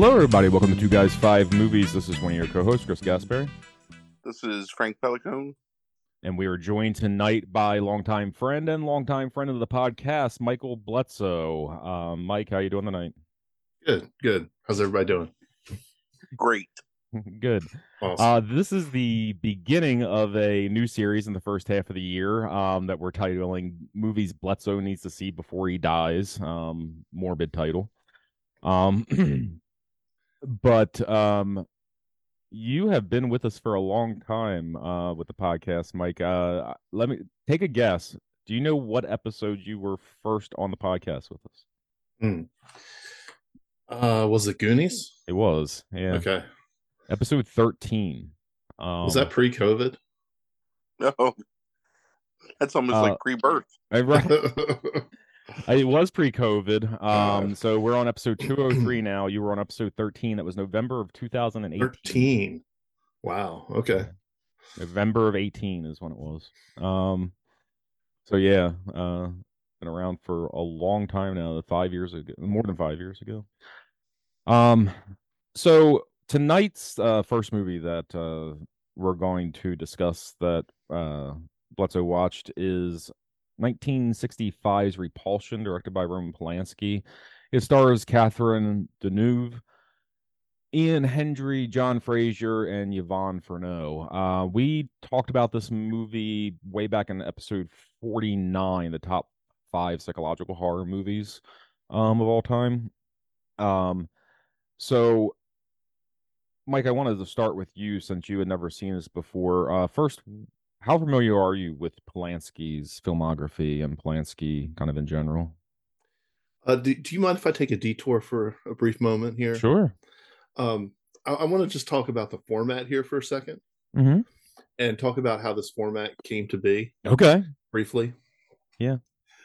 Hello, everybody. Welcome to Two Guys Five Movies. This is one of your co-hosts, Chris Gaspari, This is Frank Pelicone. and we are joined tonight by longtime friend and longtime friend of the podcast, Michael Bledsoe. Um, Mike, how are you doing tonight? Good, good. How's everybody doing? Great. Good. Awesome. Uh, this is the beginning of a new series in the first half of the year um, that we're titling "Movies Bledsoe Needs to See Before He Dies." Um, morbid title. Um, but um, you have been with us for a long time uh, with the podcast, Mike. Uh, let me take a guess. Do you know what episode you were first on the podcast with us? Hmm. Uh, was it Goonies? It was, yeah, Okay. episode thirteen. Um, Was that pre-COVID? No, that's almost Uh, like pre-birth. Right? It was pre-COVID. Um, so we're on episode 203 now. You were on episode 13. That was November of 2018. Thirteen. Wow. Okay. November of 18 is when it was. Um, so yeah, uh, been around for a long time now. Five years ago, more than five years ago. Um, so tonight's uh, first movie that uh, we're going to discuss that uh, Bledsoe watched is 1965's Repulsion, directed by Roman Polanski. It stars Catherine Deneuve, Ian Hendry, John Fraser, and Yvonne Furneaux. Uh, we talked about this movie way back in episode 49, the top five psychological horror movies um, of all time. Um, so, Mike, I wanted to start with you since you had never seen this before. Uh, first, how familiar are you with Polanski's filmography and Polanski kind of in general? Uh, do, do you mind if I take a detour for a brief moment here? Sure. Um, I, I want to just talk about the format here for a second Mm-hmm. and talk about how this format came to be Okay. briefly. Yeah.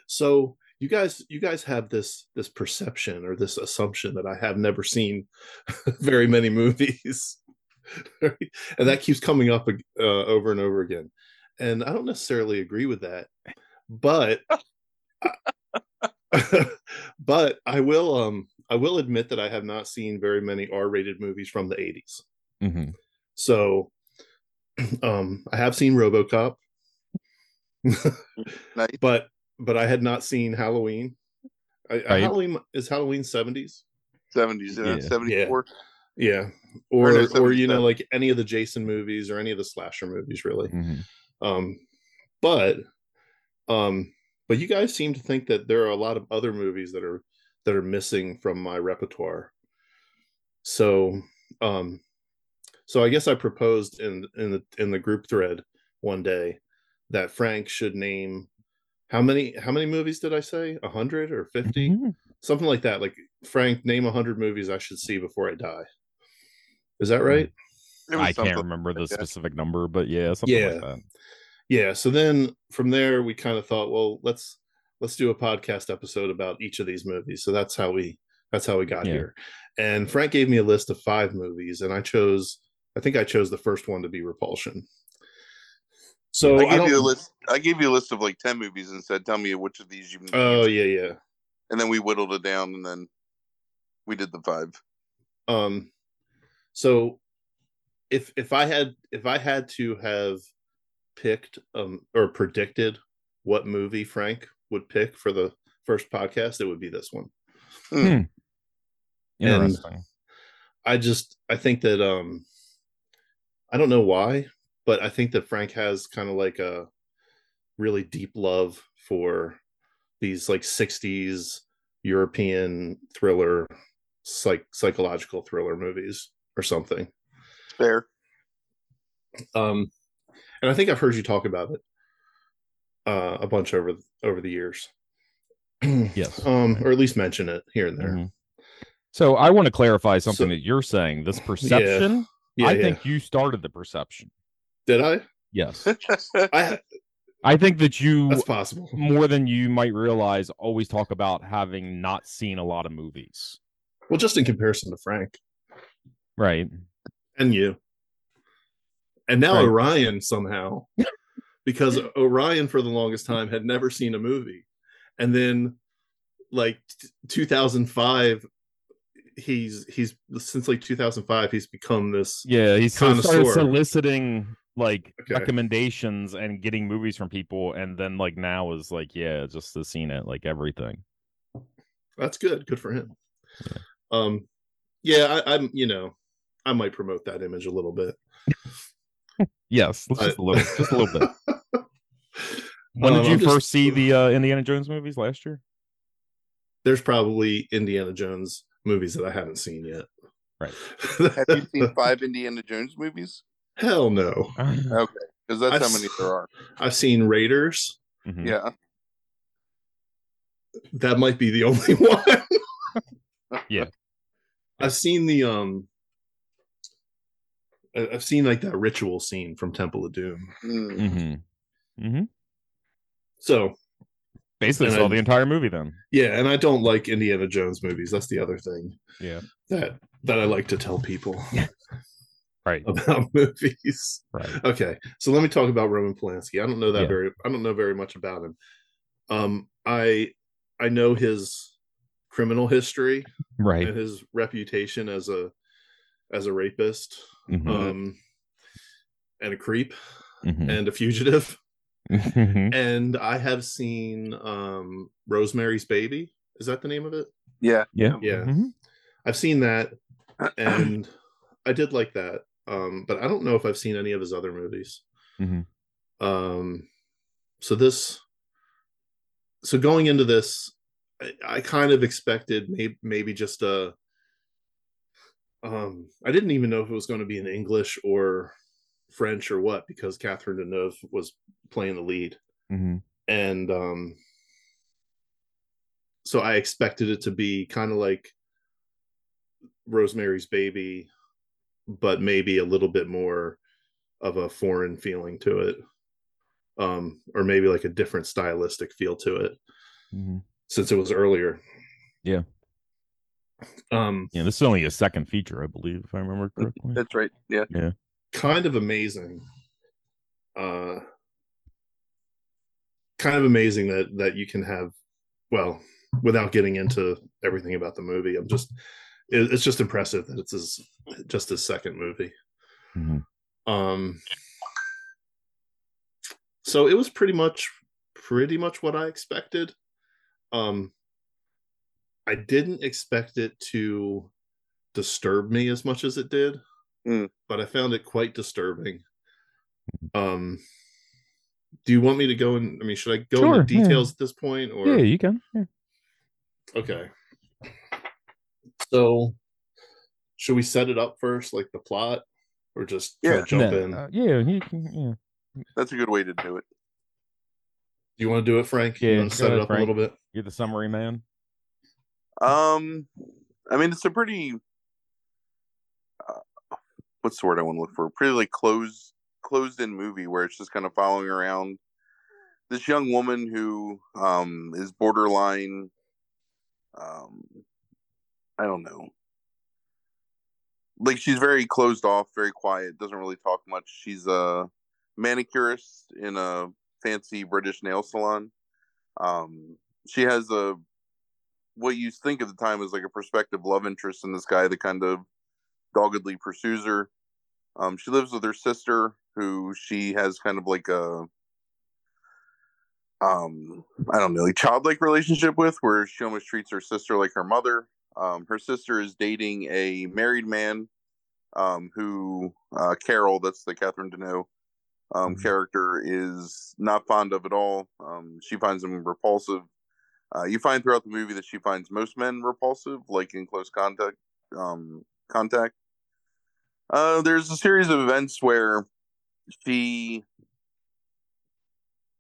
So you guys, you guys have this this perception or this assumption that I have never seen very many movies? and that keeps coming up uh, over and over again. And I don't necessarily agree with that, but but I will um I will admit that I have not seen very many R-rated movies from the 80s. Mm-hmm. So um I have seen RoboCop, Nice. but but I had not seen Halloween. I, Right. Halloween is Halloween 70s. 70s, Yeah. uh, 74. Yeah. Or Or or you know like any of the Jason movies or any of the slasher movies really. Mm-hmm. Um but um but you guys seem to think that there are a lot of other movies that are that are missing from my repertoire. So um so I guess I proposed in in the in the group thread one day that Frank should name how many how many movies did I say? A hundred or 50 Mm-hmm. Something like that. Like Frank, name a hundred movies I should see before I die. Is that right? I can't something remember the like that. specific number, but yeah, something Yeah. like that. yeah so then from there we kind of thought well let's let's do a podcast episode about each of these movies so that's how we that's how we got Yeah. here and frank gave me a list of five movies and i chose i think i chose the first one to be repulsion so I I, gave you a list. I gave you a list of like 10 movies and said, tell me which of these you oh yeah yeah And then we whittled it down and then we did the five. um so if if i had if i had to have picked um or predicted what movie frank would pick for the first podcast it would be this one. And- Interesting. I just I think that um I don't know why, but I think that Frank has kind of like a really deep love for these like 60s European thriller psych psychological thriller movies or something. Fair. Um and I think I've heard you talk about it uh a bunch over over the years. Yes. Um or at least mention it here and there. Mhm. So I want to clarify something So- that you're saying. This perception, Yeah, I yeah. think you started the perception. Did I? Yes. I I think that you that's possible. more than you might realize always talk about having not seen a lot of movies. Well, just in comparison to Frank Right. and you. And now Right. Orion somehow, because Orion for the longest time had never seen a movie. And then, like t- 2005, he's he's since like 2005 he's become this Yeah, he's started soliciting like Okay. recommendations and getting movies from people, and then like now is like, yeah, just has seen it, like everything. that's good good for him um yeah I, i'm you know i might promote that image a little bit Yes, let's I- just a little, just a little bit. When Um, did you I'm just- first see the uh, Indiana Jones movies last year? there's probably indiana jones movies that i haven't seen yet Right. Have you seen five Indiana Jones movies? hell no Okay, because that's I've how many there are. i've seen raiders Mhm. Yeah. that might be the only one Yeah. i've seen the um I- i've seen like that ritual scene from temple of doom Mm. Mm-hmm. Mm-hmm. so Basically, saw I- the entire movie then. yeah and i don't like indiana jones movies that's the other thing Yeah. that that i like to tell people Right. about movies Right. okay so let me talk about roman polanski i don't know that Yeah. very i don't know very much about him um i i know his criminal history Right. and his reputation as a as a rapist Mhm. um and a creep Mhm. and a fugitive Mhm. and i have seen um rosemary's baby is that the name of it Yeah. yeah. yeah Mhm. i've seen that and i did like that um but i don't know if i've seen any of his other movies Mhm. um so this so going into this i, I kind of expected maybe maybe just a um i didn't even know if it was going to be in english or french or what because catherine deneuve was playing the lead Mhm. and um so i expected it to be kind of like rosemary's baby but maybe a little bit more of a foreign feeling to it um or maybe like a different stylistic feel to it Mhm. since it was earlier Yeah. Um Yeah. This is only a second feature, I believe, if I remember correctly. That's right. Yeah. Yeah. kind of amazing uh kind of amazing that that you can have well without getting into everything about the movie i'm just it, it's just impressive that it's his just his second movie Mhm. um so it was pretty much pretty much what i expected um i didn't expect it to disturb me as much as it did Mm. but i found it quite disturbing um do you want me to go in i mean should i go Sure, into yeah. details at this point or Yeah, you can. Yeah. Okay. So, should we set it up first, like the plot, or just kinda Yeah. jump Nah, in? uh, yeah, you can. Yeah. That's a good way to do it. do you want to do it, Frank? Yeah, you want to set ahead, it up Frank. a little bit? You're the summary man. Um, I mean, it's a pretty uh, what's the word I want to look for? Pretty like closed closed in movie where it's just kind of following around this young woman who um is borderline um I don't know. Like she's very closed off, very quiet, doesn't really talk much. She's a manicurist in a fancy British nail salon. Um she has a what you think at the time is like a prospective love interest in this guy that kind of doggedly pursues her. Um, she lives with her sister, who she has kind of like a, um, I don't know, like childlike relationship with, where she almost treats her sister like her mother. Um, her sister is dating a married man, um, who uh, Carol, that's the Catherine Deneuve um, Mhm. character, is not fond of at all. Um, she finds him repulsive. Uh, you find throughout the movie that she finds most men repulsive, like in close contact. Um, contact. Uh, there's a series of events where she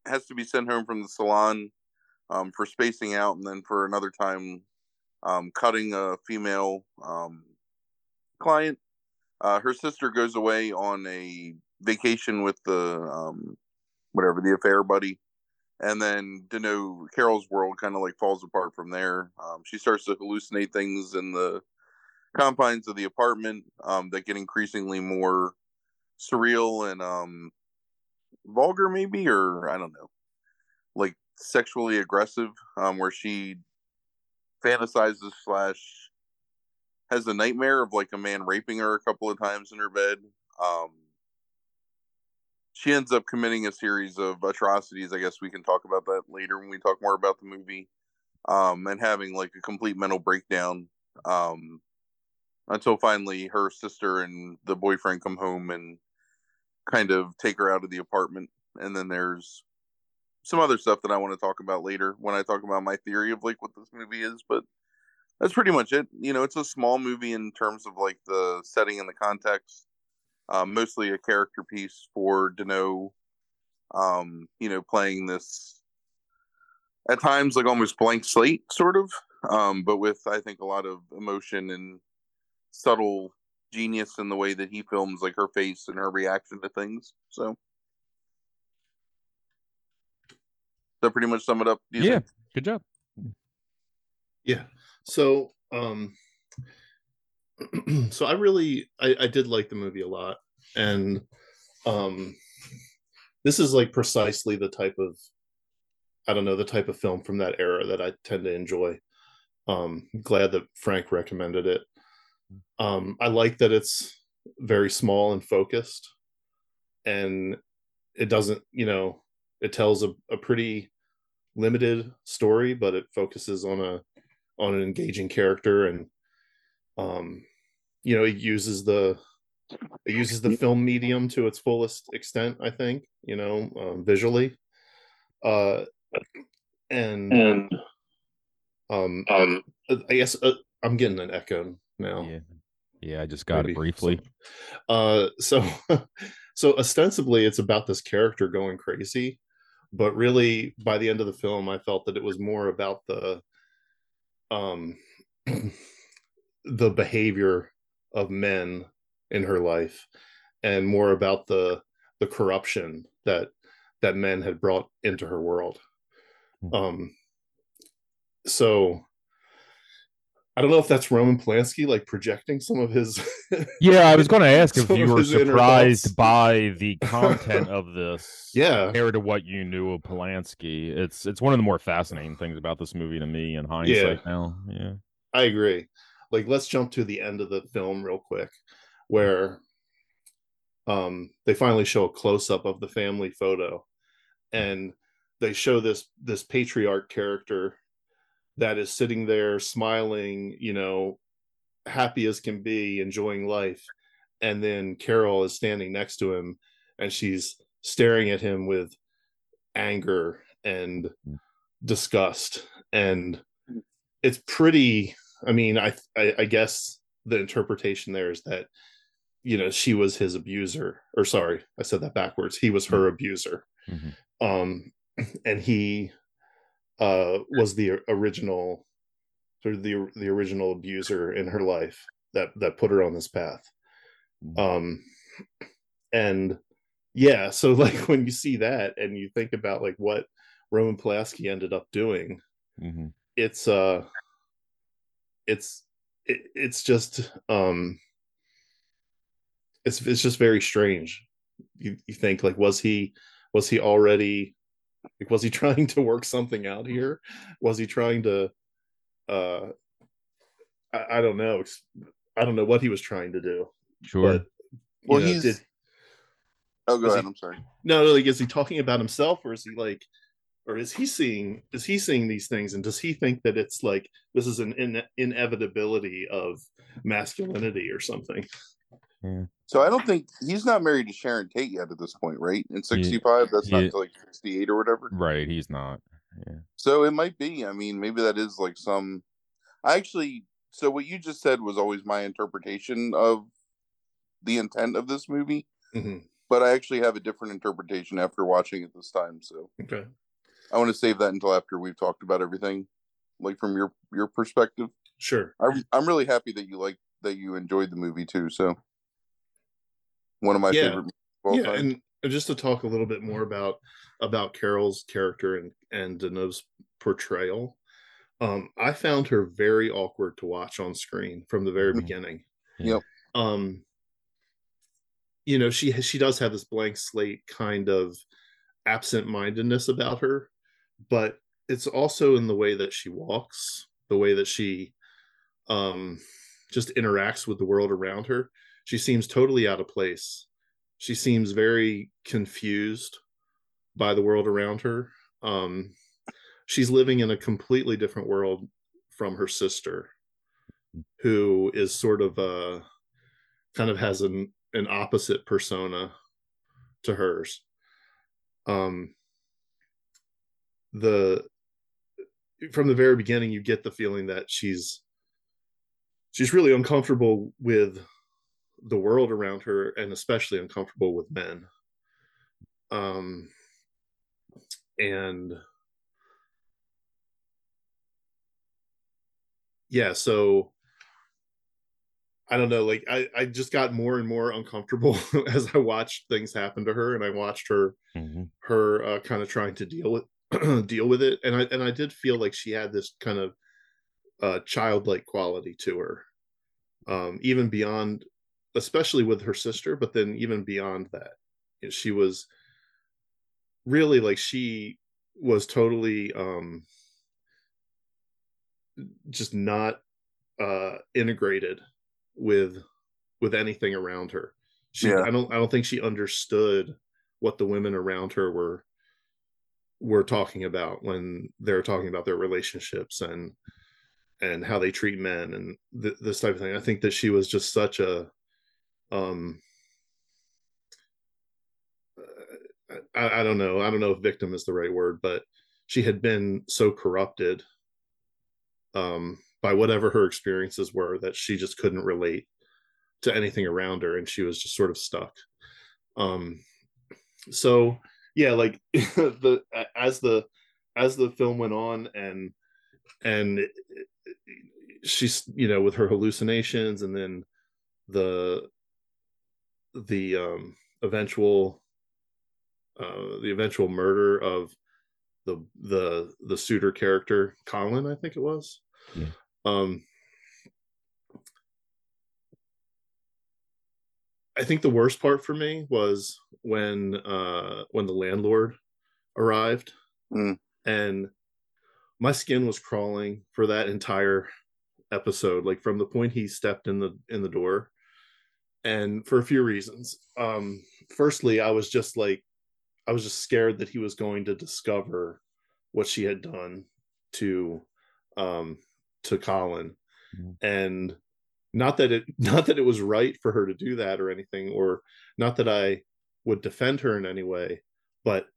has to be sent home from the salon um, for spacing out, and then for another time um, cutting a female um, client. Uh, her sister goes away on a vacation with the um, whatever the affair buddy, and then Dano Carol's world kind of like falls apart from there. Um, she starts to hallucinate things in the confines of the apartment um, that get increasingly more surreal and um, vulgar, maybe, or I don't know, like sexually aggressive, um, where she fantasizes slash has a nightmare of like a man raping her a couple of times in her bed. She ends up committing a series of atrocities. I guess we can talk about that later when we talk more about the movie. Um, and having like a complete mental breakdown. Um, until finally her sister and the boyfriend come home and kind of take her out of the apartment. And then there's some other stuff that I want to talk about later when I talk about my theory of like what this movie is. But that's pretty much it. You know, it's a small movie in terms of like the setting and the context. Um, mostly a character piece for Deneuve. Um, you know, playing this at times like almost blank slate, sort of, um, but with I think a lot of emotion and subtle genius in the way that he films like her face and her reaction to things. So that pretty much sum it up. Yeah, think? good job. Yeah. So um so I really I, I did like the movie a lot. And um this is like precisely the type of I don't know, the type of film from that era that I tend to enjoy. Um glad that Frank recommended it. Um I like that it's very small and focused and it doesn't, you know, it tells a, a pretty limited story, but it focuses on a on an engaging character and um you know it uses the it uses the film medium to its fullest extent i think you know um, visually. Uh and and um um i guess uh, i'm getting an echo now. Yeah. Yeah i just got Maybe. it briefly. Uh so so ostensibly it's about this character going crazy but really by the end of the film i felt that it was more about the um the behavior of men in her life and more about the the corruption that that men had brought into her world hmm. um so I don't know if that's Roman Polanski like projecting some of his. yeah, I was going to ask if you were surprised by the content of this. Yeah, compared to what you knew of Polanski, it's it's one of the more fascinating things about this movie to me in hindsight. Yeah. Now, yeah, I agree. Like, let's jump to the end of the film real quick, where um they finally show a close up of the family photo, and they show this this patriarch character that is sitting there smiling, you know, happy as can be, enjoying life. And then Carol is standing next to him and she's staring at him with anger and disgust. And it's pretty, I mean, I, I, I guess the interpretation there is that, you know, she was his abuser, or sorry, I said that backwards. He was her mm-hmm. abuser. Mm-hmm. Um, and he uh, was the original sort of the the original abuser in her life that that put her on this path. Mm-hmm. Um, and yeah, so like when you see that and you think about like what Roman Polanski ended up doing, mm-hmm. it's uh, it's it, it's just um, it's it's just very strange. You you think like was he was he already like, was he trying to work something out here? Was he trying to? uh I, I don't know. I don't know what he was trying to do. Sure. But, well, know, he's. Did, oh, go ahead. He, I'm sorry. No, no. Like, is he talking about himself, or is he like, or is he seeing? Is he seeing these things, and does he think that it's like this is an in, inevitability of masculinity or something? Yeah. So I don't think he's not married to Sharon Tate yet at this point, right? In '65, that's not until like '68 or whatever. Right, he's not. Yeah. So it might be. I mean, maybe that is like some. I actually. So what you just said was always my interpretation of the intent of this movie, mm-hmm. but I actually have a different interpretation after watching it this time. So okay, I want to save that until after we've talked about everything, like from your your perspective. Sure. I'm I'm really happy that you like that you enjoyed the movie too. So one of my yeah. favorite. yeah, time. and just to talk a little bit more about about Carol's character and and Deneuve's portrayal, um, I found her very awkward to watch on screen from the very mm-hmm. beginning. Yep. Um, you know, she she does have this blank slate kind of absent mindedness about her, but it's also in the way that she walks, the way that she um just interacts with the world around her, she seems totally out of place. She seems very confused by the world around her. Um, she's living in a completely different world from her sister, who is sort of a kind of has an an opposite persona to hers. Um, the from the very beginning, you get the feeling that she's she's really uncomfortable with the world around her, and especially uncomfortable with men. Um, and yeah, so I don't know, like I, I just got more and more uncomfortable as I watched things happen to her and I watched her Mm-hmm. her uh, kind of trying to deal with deal with it and I and I did feel like she had this kind of uh childlike quality to her. Um even beyond especially with her sister, but then even beyond that. You know, she was really like she was totally um just not uh integrated with with anything around her she Yeah. i don't i don't think she understood what the women around her were were talking about when they're talking about their relationships and and how they treat men and th- this type of thing. I think that she was just such a um I, I don't know. I don't know if victim is the right word but she had been so corrupted um by whatever her experiences were that she just couldn't relate to anything around her and she was just sort of stuck. Um so yeah like the as the as the film went on and and she's you know with her hallucinations and then the the um eventual uh the eventual murder of the the the suitor character colin i think it was Yeah. um i think the worst part for me was when uh when the landlord arrived Mm. and my skin was crawling for that entire episode like from the point he stepped in the in the door and for a few reasons um firstly i was just like i was just scared that he was going to discover what she had done to um to colin Mhm. and not that it not that it was right for her to do that or anything or not that i would defend her in any way but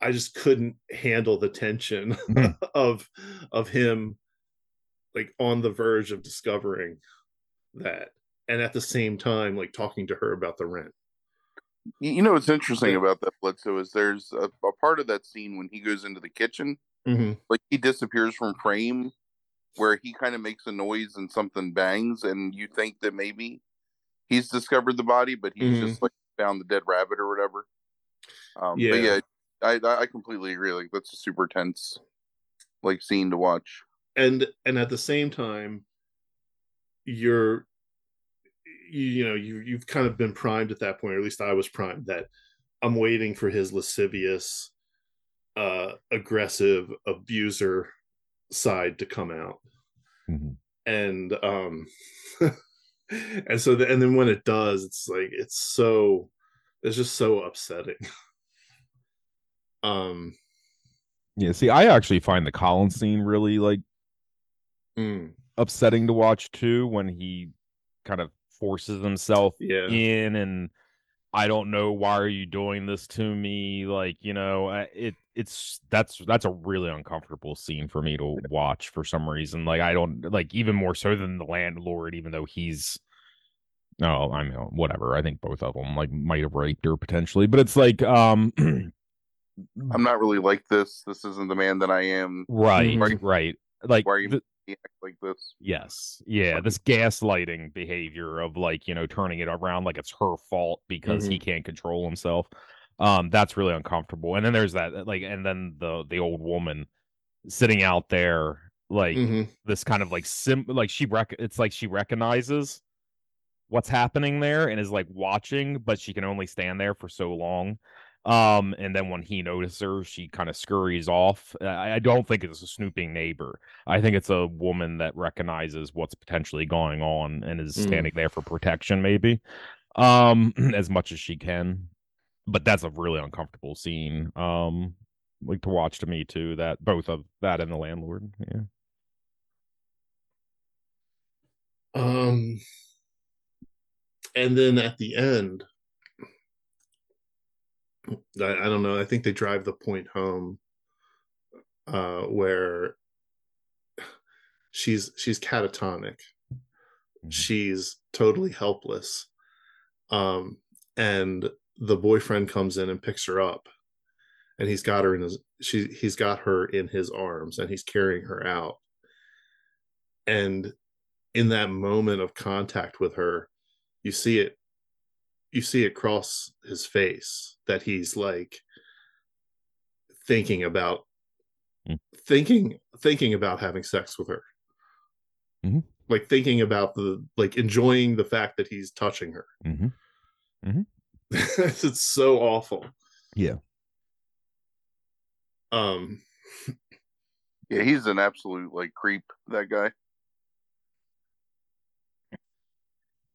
i just couldn't handle the tension Mhm. of of him like on the verge of discovering that and at the same time like talking to her about the rent You you know what's interesting Yeah. about that Bledsoe is there's a, a part of that scene when he goes into the kitchen, mm-hmm. like he disappears from frame, where he kind of makes a noise and something bangs, and you think that maybe he's discovered the body, but he's Mhm. just like found the dead rabbit or whatever. Um, Yeah. But yeah, I I completely agree. Like that's a super tense like scene to watch. and and at the same time you're you, you know you you've kind of been primed at that point or at least i was primed that i'm waiting for his lascivious uh aggressive abuser side to come out. Mhm. and um and so the, and then when it does it's like it's so it's just so upsetting. Um Yeah, see, I actually find the Colin's scene really like mm, upsetting to watch too when he kind of forces himself yeah. in and I don't know why are you doing this to me like you know it it's that's that's a really uncomfortable scene for me to watch for some reason like I don't like even more so than the landlord even though he's no I mean whatever I think both of them like might have raped her potentially but it's like um I'm not really like this. This isn't the man that I am. right Mhm. right like Why are you the- making me act like this? Yes. Yeah. This gaslighting behavior of like, you know, turning it around like it's her fault because he can't control himself. Um, that's really uncomfortable. And then there's that like and then the the old woman sitting out there like Mhm. this kind of like sim like she rec it's like she recognizes what's happening there and is like watching, but she can only stand there for so long. Um, and then when he notices her, she kind of scurries off. I, I don't think it's a snooping neighbor. I think it's a woman that recognizes what's potentially going on and is Mm. standing there for protection, maybe, um, as much as she can. But that's a really uncomfortable scene. Um, like to watch to me too. That both of that and the landlord. Yeah. Um, and then at the end, I, I don't know. I think they drive the point home uh, where she's she's catatonic. Mhm. She's totally helpless, um, and the boyfriend comes in and picks her up, and he's got her in his she he's got her in his arms, and he's carrying her out, and in that moment of contact with her, you see it you see across his face that he's like thinking about Mm. thinking thinking about having sex with her Mhm. like thinking about the like enjoying the fact that he's touching her Mm-hmm. it's so awful Yeah. um Yeah, he's an absolute like creep. That guy.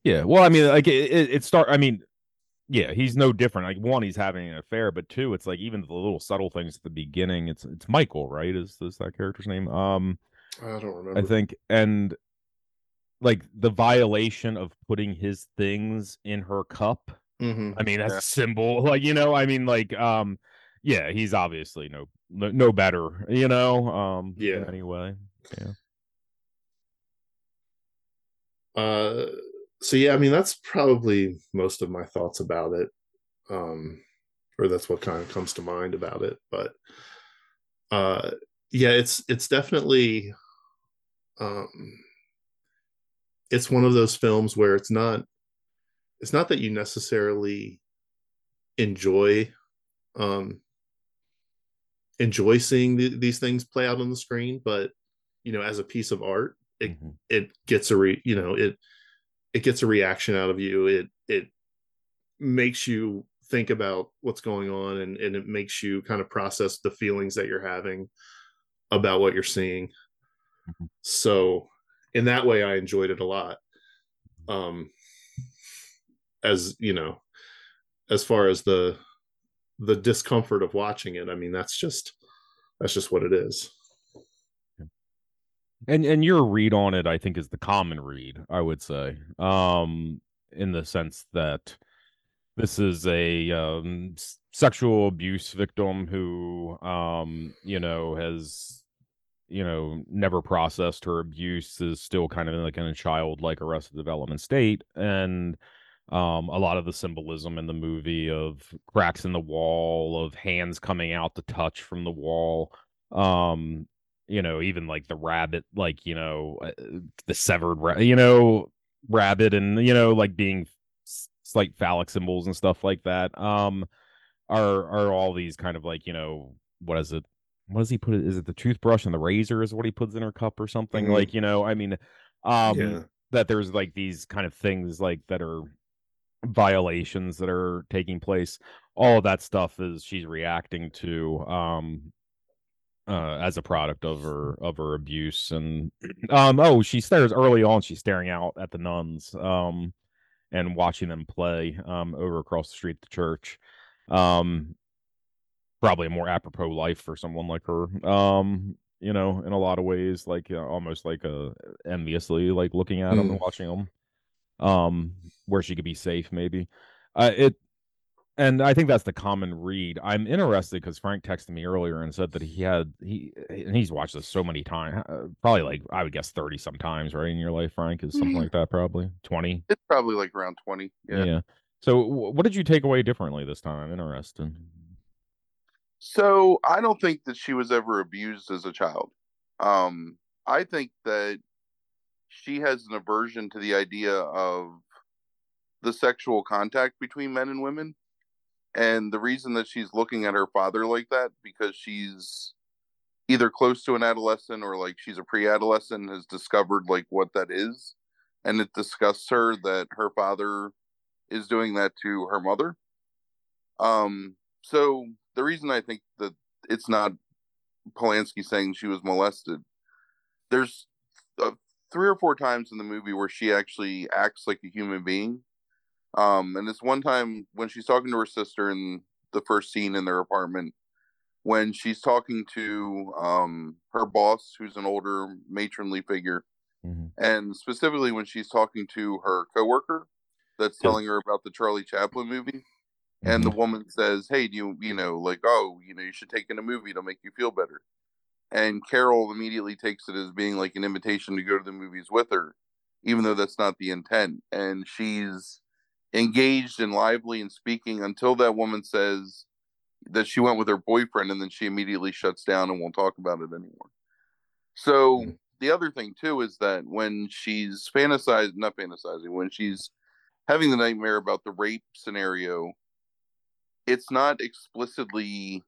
Yeah. Well, I mean, like it, it, it start. I mean, yeah, he's no different. Like one, he's having an affair, but two, it's like even the little subtle things at the beginning. It's it's Michael, right? Is is that character's name? Um, i don't remember I think, and like the violation of putting his things in her cup. Mhm. I mean, that's Yeah. a symbol. Like you know, I mean, like um, yeah, he's obviously no no, no better. You know, um, Yeah. In any way. uh so yeah i mean that's probably most of my thoughts about it um or that's what kind of comes to mind about it but uh yeah it's it's definitely um it's one of those films where it's not it's not that you necessarily enjoy um enjoy seeing the, these things play out on the screen but you know as a piece of art it Mhm. it gets a re you know it it gets a reaction out of you. It it makes you think about what's going on and and it makes you kind of process the feelings that you're having about what you're seeing. Mhm. so in that way i enjoyed it a lot. Um as you know as far as the the discomfort of watching it i mean that's just that's just what it is and and your read on it i think is the common read i would say um in the sense that this is a um sexual abuse victim who um you know has you know never processed her abuse is still kind of like in a childlike arrested development state. And um a lot of the symbolism in the movie of cracks in the wall of hands coming out to touch from the wall um you know even like the rabbit like you know uh, the severed ra- you know rabbit and you know like being slight phallic symbols and stuff like that um are are all these kind of like you know what is it what does he put it is it the toothbrush and the razor is what he puts in her cup or something Mhm. like you know i mean um yeah that there's like these kind of things like that are violations that are taking place all of that stuff is she's reacting to um uh as a product of her of her abuse and um oh she stares early on she's staring out at the nuns um and watching them play um over across the street at the church um probably a more apropos life for someone like her um you know in a lot of ways like uh, almost like uh enviously like looking at them and watching them um where she could be safe maybe. Uh it and i think that's the common read i'm interested because frank texted me earlier and said that he had he and he's watched this so many times uh, probably like i would guess 30 sometimes right in your life frank is something Mhm. like that probably 20 It's probably like around twenty. yeah, Yeah. so wh- what did you take away differently this time i'm interested So I don't think that she was ever abused as a child. Um, I think that she has an aversion to the idea of the sexual contact between men and women. And the reason that she's looking at her father like that because she's either close to an adolescent or like she's a pre-adolescent has discovered like what that is and it disgusts her that her father is doing that to her mother. Um so the reason I think that it's not Polanski saying she was molested, there's uh, three or four times in the movie where she actually acts like a human being. Um, and this one time when she's talking to her sister in the first scene in their apartment, when she's talking to um, her boss, who's an older matronly figure, mm-hmm. and specifically when she's talking to her coworker that's telling her about the Charlie Chaplin movie, and mm-hmm. the woman says, "Hey, do you you know like oh you know you should take in a movie to make you feel better," and Carol immediately takes it as being like an invitation to go to the movies with her, even though that's not the intent, and she's engaged and lively and speaking until that woman says that she went with her boyfriend, and then she immediately shuts down and won't talk about it anymore. So. Mm-hmm. The other thing too is that when she's fantasizing, not fantasizing, when she's having the nightmare about the rape scenario, it's not explicitly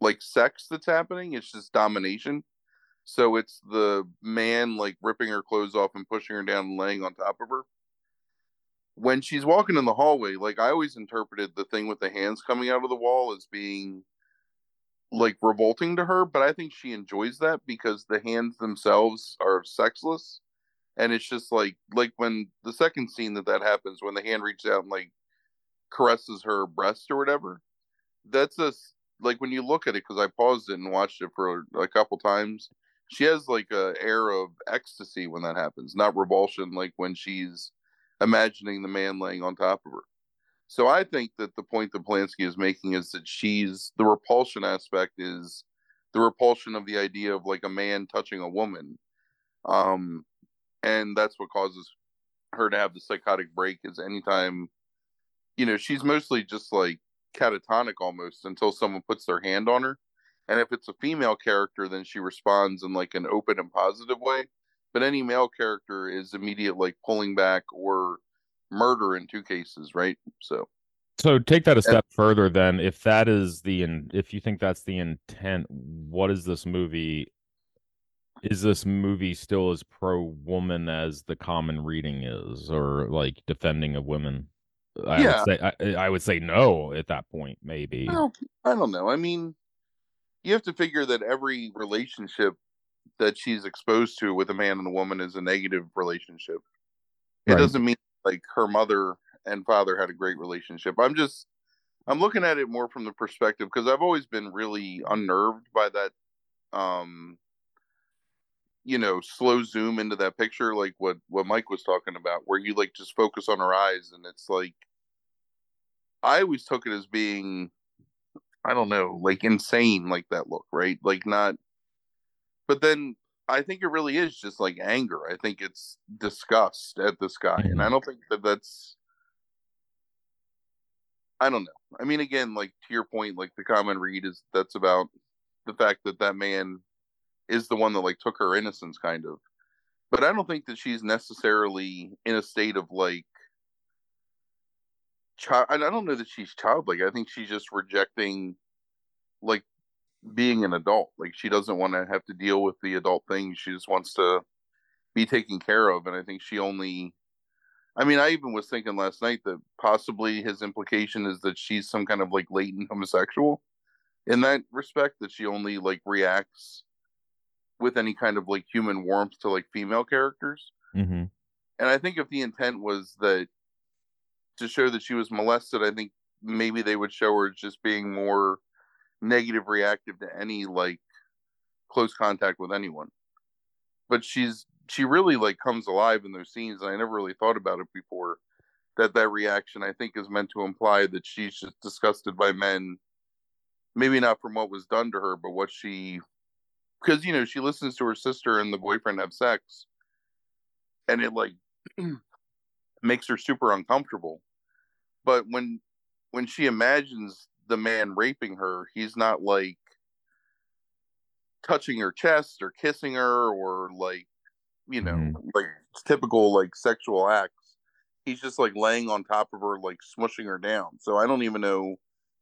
like sex that's happening it's just domination so it's the man like ripping her clothes off and pushing her down and laying on top of her when she's walking in the hallway like i always interpreted the thing with the hands coming out of the wall as being like revolting to her but i think she enjoys that because the hands themselves are sexless and it's just like like when the second scene that that happens when the hand reaches out and like caresses her breast or whatever. That's a like when you look at it because I paused it and watched it for a couple times. She has like a air of ecstasy when that happens, not revulsion like when she's imagining the man laying on top of her. So I think that the point that Polanski is making is that she's the repulsion aspect is the repulsion of the idea of like a man touching a woman. Um and that's what causes her to have the psychotic break is anytime you know, she's mostly just like catatonic almost until someone puts their hand on her. And if it's a female character, then she responds in like an open and positive way. But any male character is immediate like pulling back or murder in two cases, right? So so take that a step and, further then if that is the in, if you think that's the intent what is this movie is this movie still as pro woman as the common reading is or like defending of women I yeah. would say I, I, would say no at that point, maybe. Well, I don't know. I mean, you have to figure that every relationship that she's exposed to with a man and a woman is a negative relationship. It right. doesn't mean like her mother and father had a great relationship. I'm just I'm looking at it more from the perspective because I've always been really unnerved by that um you know slow zoom into that picture like what what mike was talking about where you like just focus on her eyes and it's like I always took it as being, I don't know, like insane, like that look, right? Like not, but then I think it really is just like anger. I think it's disgust at this guy, mm-hmm. and I mm-hmm. don't think that that's. I don't know. I mean, again, like to your point, like the common read is that's about the fact that that man is the one that like took her innocence, kind of. But I don't think that she's necessarily in a state of like child. I don't know that she's childlike. I think she's just rejecting, like, being an adult. Like, she doesn't want to have to deal with the adult things. She just wants to be taken care of. And I think she only. I mean, I even was thinking last night that possibly his implication is that she's some kind of like latent homosexual in that respect, that she only like reacts with any kind of like human warmth to like female characters. Mm-hmm. And I think if the intent was that to show that she was molested, I think maybe they would show her just being more negative reactive to any like close contact with anyone. But she's she really like comes alive in those scenes and I never really thought about it before that that reaction I think is meant to imply that she's just disgusted by men maybe not from what was done to her but what she because you know she listens to her sister and the boyfriend have sex and it like makes her super uncomfortable but when when she imagines the man raping her, he's not like touching her chest or kissing her or like you know mm. like typical like sexual acts. He's just like laying on top of her, like smushing her down. So I don't even know.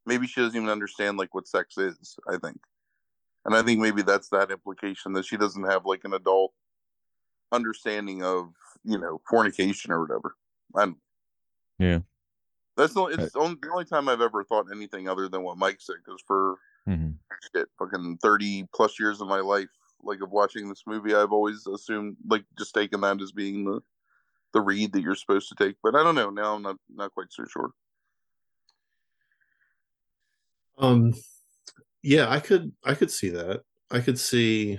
Maybe she doesn't even understand like what sex is. I think, and I think maybe that's that implication that she doesn't have like an adult understanding of you know fornication or whatever. I don't. Yeah. That's the only, it's the only, the only time I've ever thought anything other than what Mike said. Because for hmm shit, fucking thirty plus years of my life, like of watching this movie, I've always assumed like just taken that as being the the read that you're supposed to take. But I don't know. Now I'm not not quite so sure. Um, yeah, I could I could see that. I could see.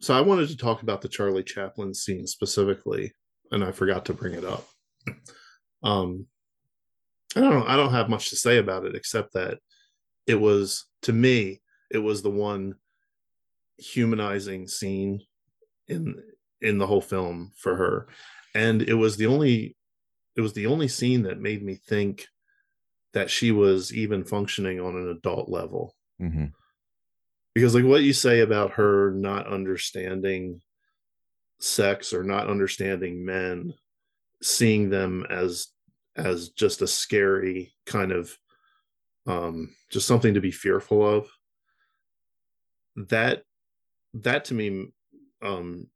So I wanted to talk about the Charlie Chaplin scene specifically, and I forgot to bring it up. Um, I don't I don't have much to say about it except that it was to me it was the one humanizing scene in in the whole film for her, and it was the only it was the only scene that made me think that she was even functioning on an adult level. Hmm because like what you say about her not understanding sex or not understanding men seeing them as as just a scary kind of um just something to be fearful of. That that to me um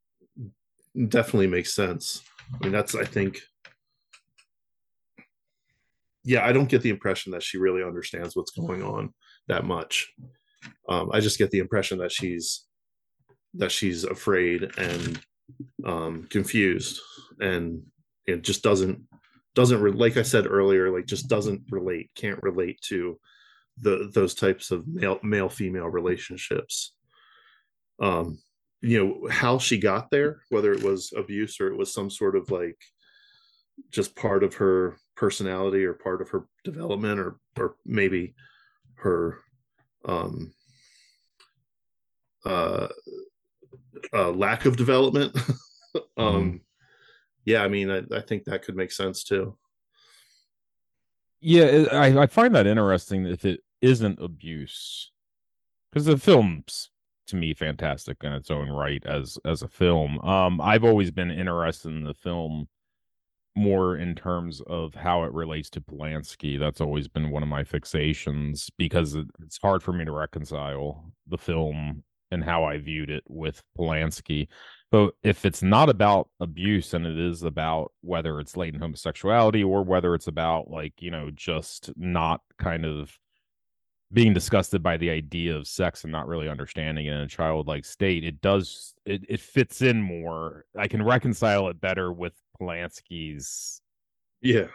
definitely makes sense. I mean that's i think yeah i don't get the impression that she really understands what's going on that much. Um i just get the impression that she's that she's afraid and um confused and it just doesn't doesn't re- like i said earlier like just doesn't relate can't relate to the those types of male male female relationships. Um you know how she got there whether it was abuse or it was some sort of like just part of her personality or part of her development or or maybe her um uh, uh lack of development um yeah i mean I, I think that could make sense too Yeah, I I find that interesting if it isn't abuse, because the film's to me fantastic in its own right as as a film. Um, I've always been interested in the film more in terms of how it relates to Polanski. That's always been one of my fixations because it's hard for me to reconcile the film and how I viewed it with Polanski. But if it's not about abuse and it is about whether it's latent homosexuality or whether it's about like, you know, just not kind of being disgusted by the idea of sex and not really understanding it in a childlike state, it does it, it fits in more. I can reconcile it better with Polanski's yeah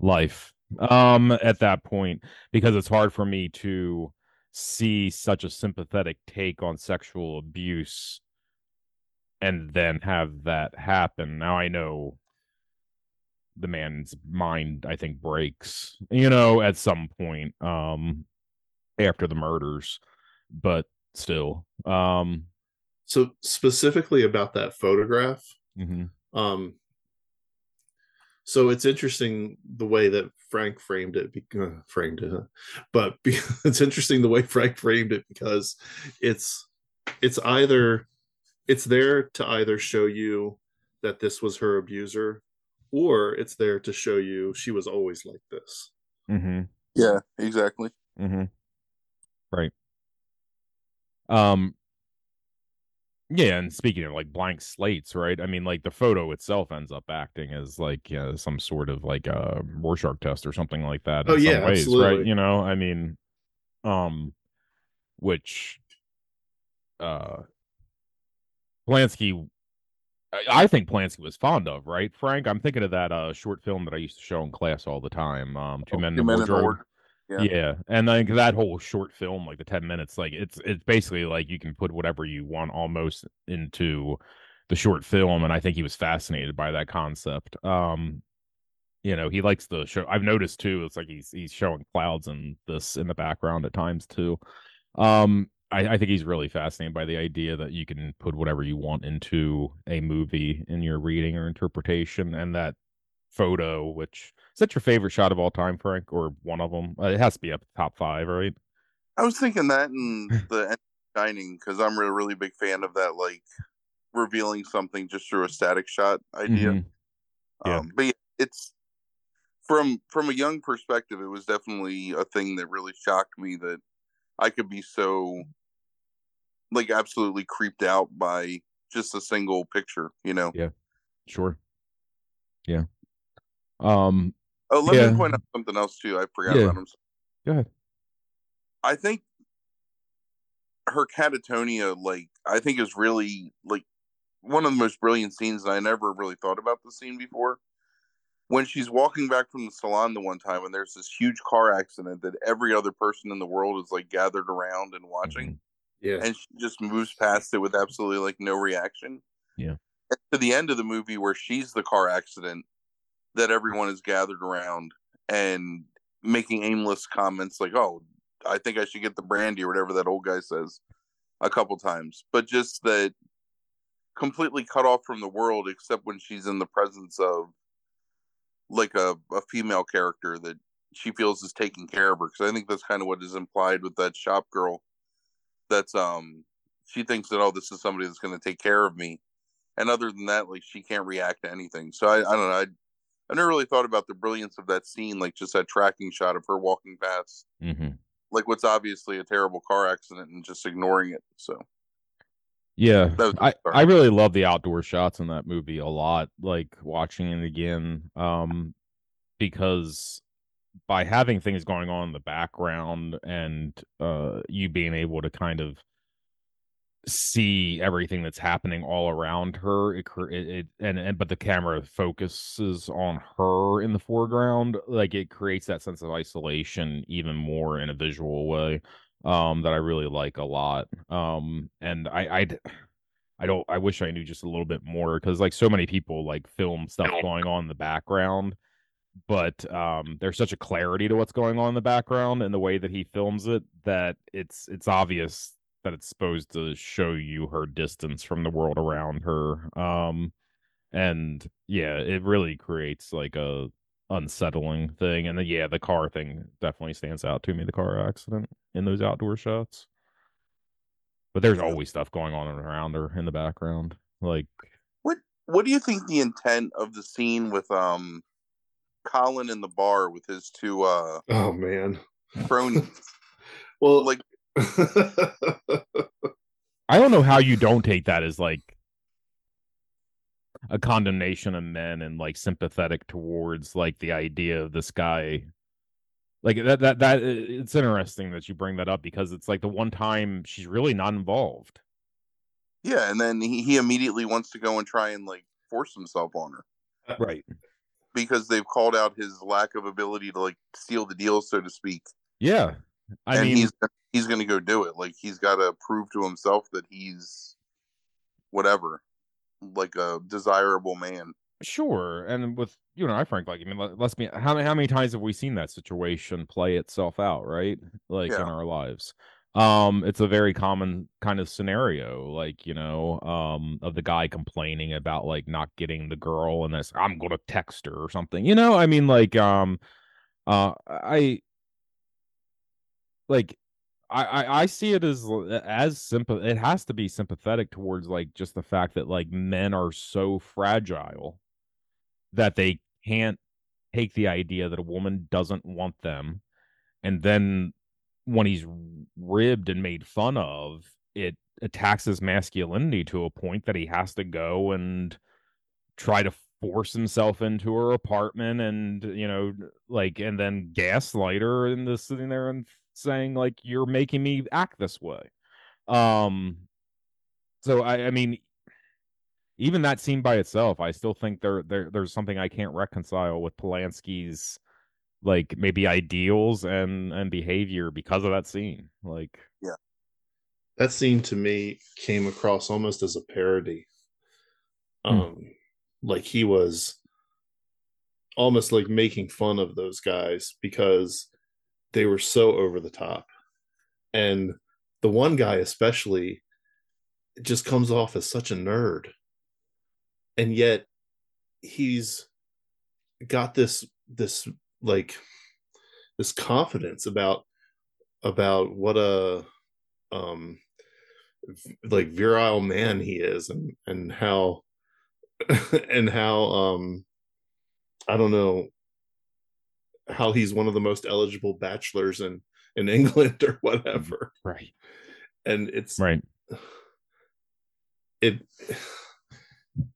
life um at that point because it's hard for me to see such a sympathetic take on sexual abuse and then have that happen now i know the man's mind i think breaks you know at some point um after the murders but still um so specifically about that photograph mhm. um so it's interesting the way that frank framed it be- uh, framed it huh? but be- it's interesting the way frank framed it because it's it's either it's there to either show you that this was her abuser or it's there to show you she was always like this Mhm. Yeah, exactly. Mm-hmm. Right. Um. Yeah, and speaking of like blank slates, right? I mean, like the photo itself ends up acting as like uh, some sort of like a Rorschach test or something like that. In Oh, some yeah, ways, right? You know, I mean, um, which, uh, Polanski, I, think Polanski was fond of, right? Frank, I'm thinking of that uh short film that I used to show in class all the time. Um, Two Oh, Men Two Men in Wardrobe. Yeah. Yeah. and like that whole short film, like the ten minutes, like it's it's basically like you can put whatever you want almost into the short film, and I think he was fascinated by that concept. Um, you know, he likes the show. I've noticed too. It's like he's he's showing clouds and this in the background at times too. Um, I, I think he's really fascinated by the idea that you can put whatever you want into a movie in your reading or interpretation, and that photo, which is that your favorite shot of all time, Frank, or one of them? Uh, it has to be up top five, right? I was thinking that and the end of Shining because I'm a really big fan of that, like revealing something just through a static shot idea. Mhm. Yeah. Um, but yeah, it's from from a young perspective, it was definitely a thing that really shocked me that I could be so like absolutely creeped out by just a single picture. You know, Yeah. Sure. Yeah. Um Oh, let Yeah. me point out something else too. I forgot Yeah. about him. Go ahead. I think her catatonia, like, I think is really like one of the most brilliant scenes. And I never really thought about the scene before. When she's walking back from the salon the one time, and there's this huge car accident that every other person in the world is like gathered around and watching, Mhm. Yeah. and she just moves past it with absolutely like no reaction. Yeah. And to the end of the movie where she's the car accident that everyone is gathered around and making aimless comments like, "Oh, I think I should get the brandy" or whatever that old guy says a couple times, but just that completely cut off from the world except when she's in the presence of like a, a female character that she feels is taking care of her because i think that's kind of what is implied with that shop girl that's um she thinks that oh this is somebody that's going to take care of me. And other than that like she can't react to anything. So i, I don't know. I, I never really thought about the brilliance of that scene like just that tracking shot of her walking past hmm like what's obviously a terrible car accident and just ignoring it so. Yeah, I. I really love the outdoor shots in that movie a lot. Like watching it again, um, because by having things going on in the background and uh you being able to kind of see everything that's happening all around her it, it, it and and but the camera focuses on her in the foreground like it creates that sense of isolation even more in a visual way um that I really like a lot um and I I I don't I wish I knew just a little bit more cuz like so many people like film stuff going on in the background but um there's such a clarity to what's going on in the background and the way that he films it that it's it's obvious that it's supposed to show you her distance from the world around her um and yeah it really creates like a unsettling thing and then yeah the car thing definitely stands out to me the car accident in those outdoor shots. But there's always stuff going on around her in the background like What What do you think the intent of the scene with um Colin in the bar with his two uh Oh man. cronies? Well, like I don't know how you don't take that as like a condemnation of men and like sympathetic towards like the idea of this guy. Like that that that it's interesting that you bring that up because it's like the one time she's really not involved. yeah, and then he, he immediately wants to go and try and like force himself on her Right. Because they've called out his lack of ability to like steal the deal, so to speak. Yeah. I and mean he's he's gonna go do it. Like he's got to prove to himself that he's whatever, like a desirable man. Sure, and with you and I, Frank, like I mean, let, let's be how many how many times have we seen that situation play itself out, right? Like in our lives. Um, it's a very common kind of scenario, like you know, um, of the guy complaining about like not getting the girl, and this I'm gonna text her or something. You know, I mean, like, um, uh, I like I, I see it as as simple. It has to be sympathetic towards like just the fact that like men are so fragile that they can't take the idea that a woman doesn't want them, and then when he's ribbed and made fun of, it attacks his masculinity to a point that he has to go and try to force himself into her apartment and you know like and then gaslight her into sitting there and saying like you're making me act this way. Um so i i mean even that scene by itself i still think there, there there's something i can't reconcile with polanski's like maybe ideals and and behavior because of that scene like Yeah. that scene to me came across almost as a parody. Hmm. Um, like he was almost like making fun of those guys because they were so over the top. And the one guy, especially, just comes off as such a nerd. And yet he's got this, this like, this confidence about, about what a, um, like virile man he is and, and how, and how, um, I don't know how he's one of the most eligible bachelors in in England or whatever. right. And it's right. It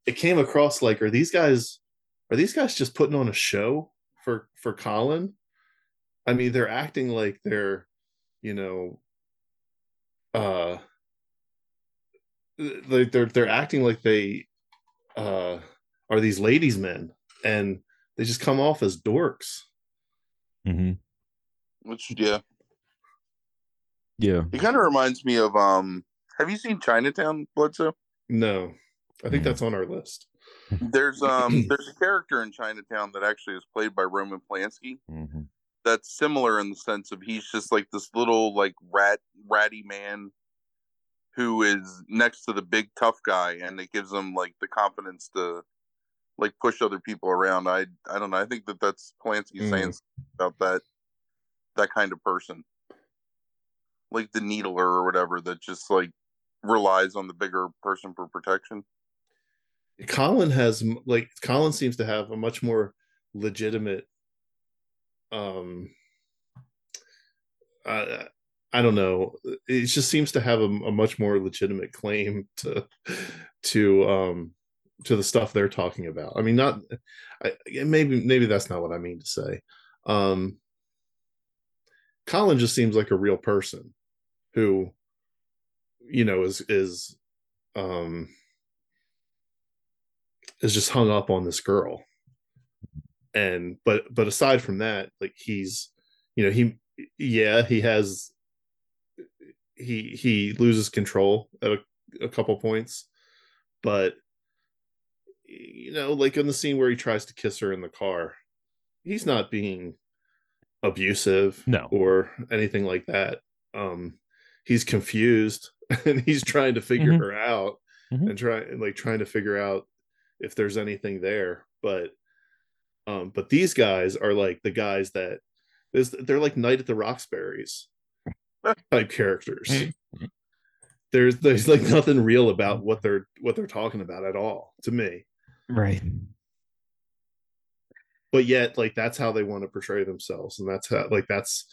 it came across like are these guys are these guys just putting on a show for for Colin, I mean, they're acting like they're, you know, uh, they they're they're acting like they uh are these ladies men and they just come off as dorks Mm-hmm. Which yeah, Yeah. it kind of reminds me of um. Have you seen Chinatown, Bledsoe? no i think Mm. that's on our list There's um there's a character in Chinatown that actually is played by Roman Polanski. hmm That's similar in the sense of he's just like this little like rat ratty man who is next to the big tough guy, and it gives him like the confidence to like push other people around. I I don't know. I think that that's Polanski Mm. saying about that that kind of person, like the needler or whatever, that just like relies on the bigger person for protection. Colin has like colin seems to have a much more legitimate um uh, i don't know. It just seems to have a, a much more legitimate claim to to um to the stuff they're talking about. I mean not I, maybe maybe that's not what i mean to say. Um colin just seems like a real person who you know is is um is just hung up on this girl and but but aside from that like he's you know he yeah he has he he loses control at a, a couple points but you know like in the scene where he tries to kiss her in the car he's not being abusive No. or anything like that um he's confused and he's trying to figure Mhm. her out Mhm. and try like trying to figure out if there's anything there but um but these guys are like the guys that is they're like night at the roxbury's type characters Mhm. there's there's like nothing real about what they're what they're talking about at all to me Right. but yet like that's how they want to portray themselves and that's how like that's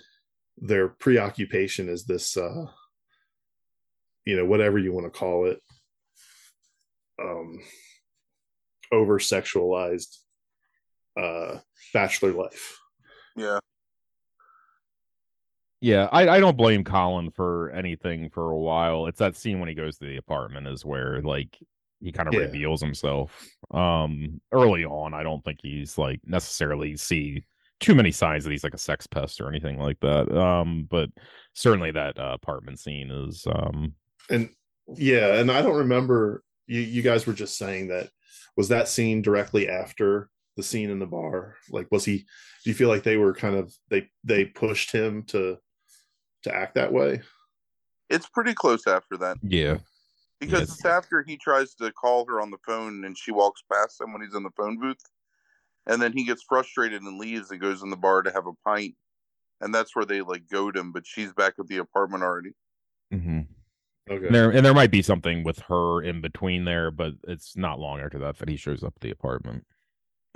their preoccupation is this uh you know whatever you want to call it um over sexualized uh bachelor life Yeah, Yeah, I, I don't blame Colin for anything for a while. It's that scene when he goes to the apartment is where like he kind of Yeah. reveals himself. Um early on, I don't think he's like necessarily see too many signs that he's like a sex pest or anything like that. Um, but certainly that uh, apartment scene is um and yeah and i don't remember you you guys were just saying that was that scene directly after the scene in the bar like was he do you feel like they were kind of they they pushed him to to act that way it's pretty close after that yeah. because Yes. it's after he tries to call her on the phone and she walks past him when he's in the phone booth, and then he gets frustrated and leaves and goes in the bar to have a pint, and that's where they like goad him. But she's back at the apartment already. hmm okay. There and there might be something with her in between there, but it's not long after that that he shows up at the apartment.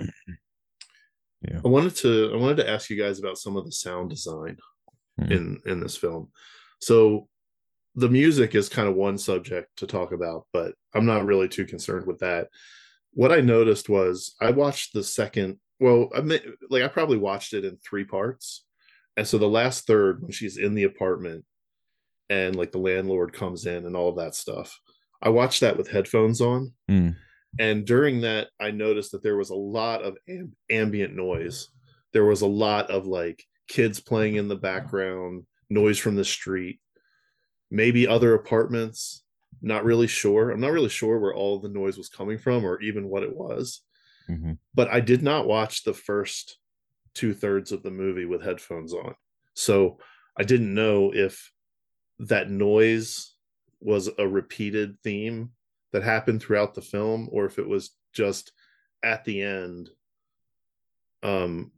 i wanted to i wanted to ask you guys about some of the sound design Mhm. in in this film. So the music is kind of one subject to talk about but i'm not really too concerned with that. What i noticed was i watched the second well i mean, like i probably watched it in three parts. And so the last third when she's in the apartment and like the landlord comes in and all of that stuff. I watched that with headphones on Mm. and during that i noticed that there was a lot of am- ambient noise. There was a lot of like kids playing in the background noise from the street maybe other apartments. Not really sure. I'm not really sure where all the noise was coming from or even what it was. Mhm. but i did not watch the first two-thirds of the movie with headphones on. So i didn't know if that noise was a repeated theme that happened throughout the film or if it was just at the end um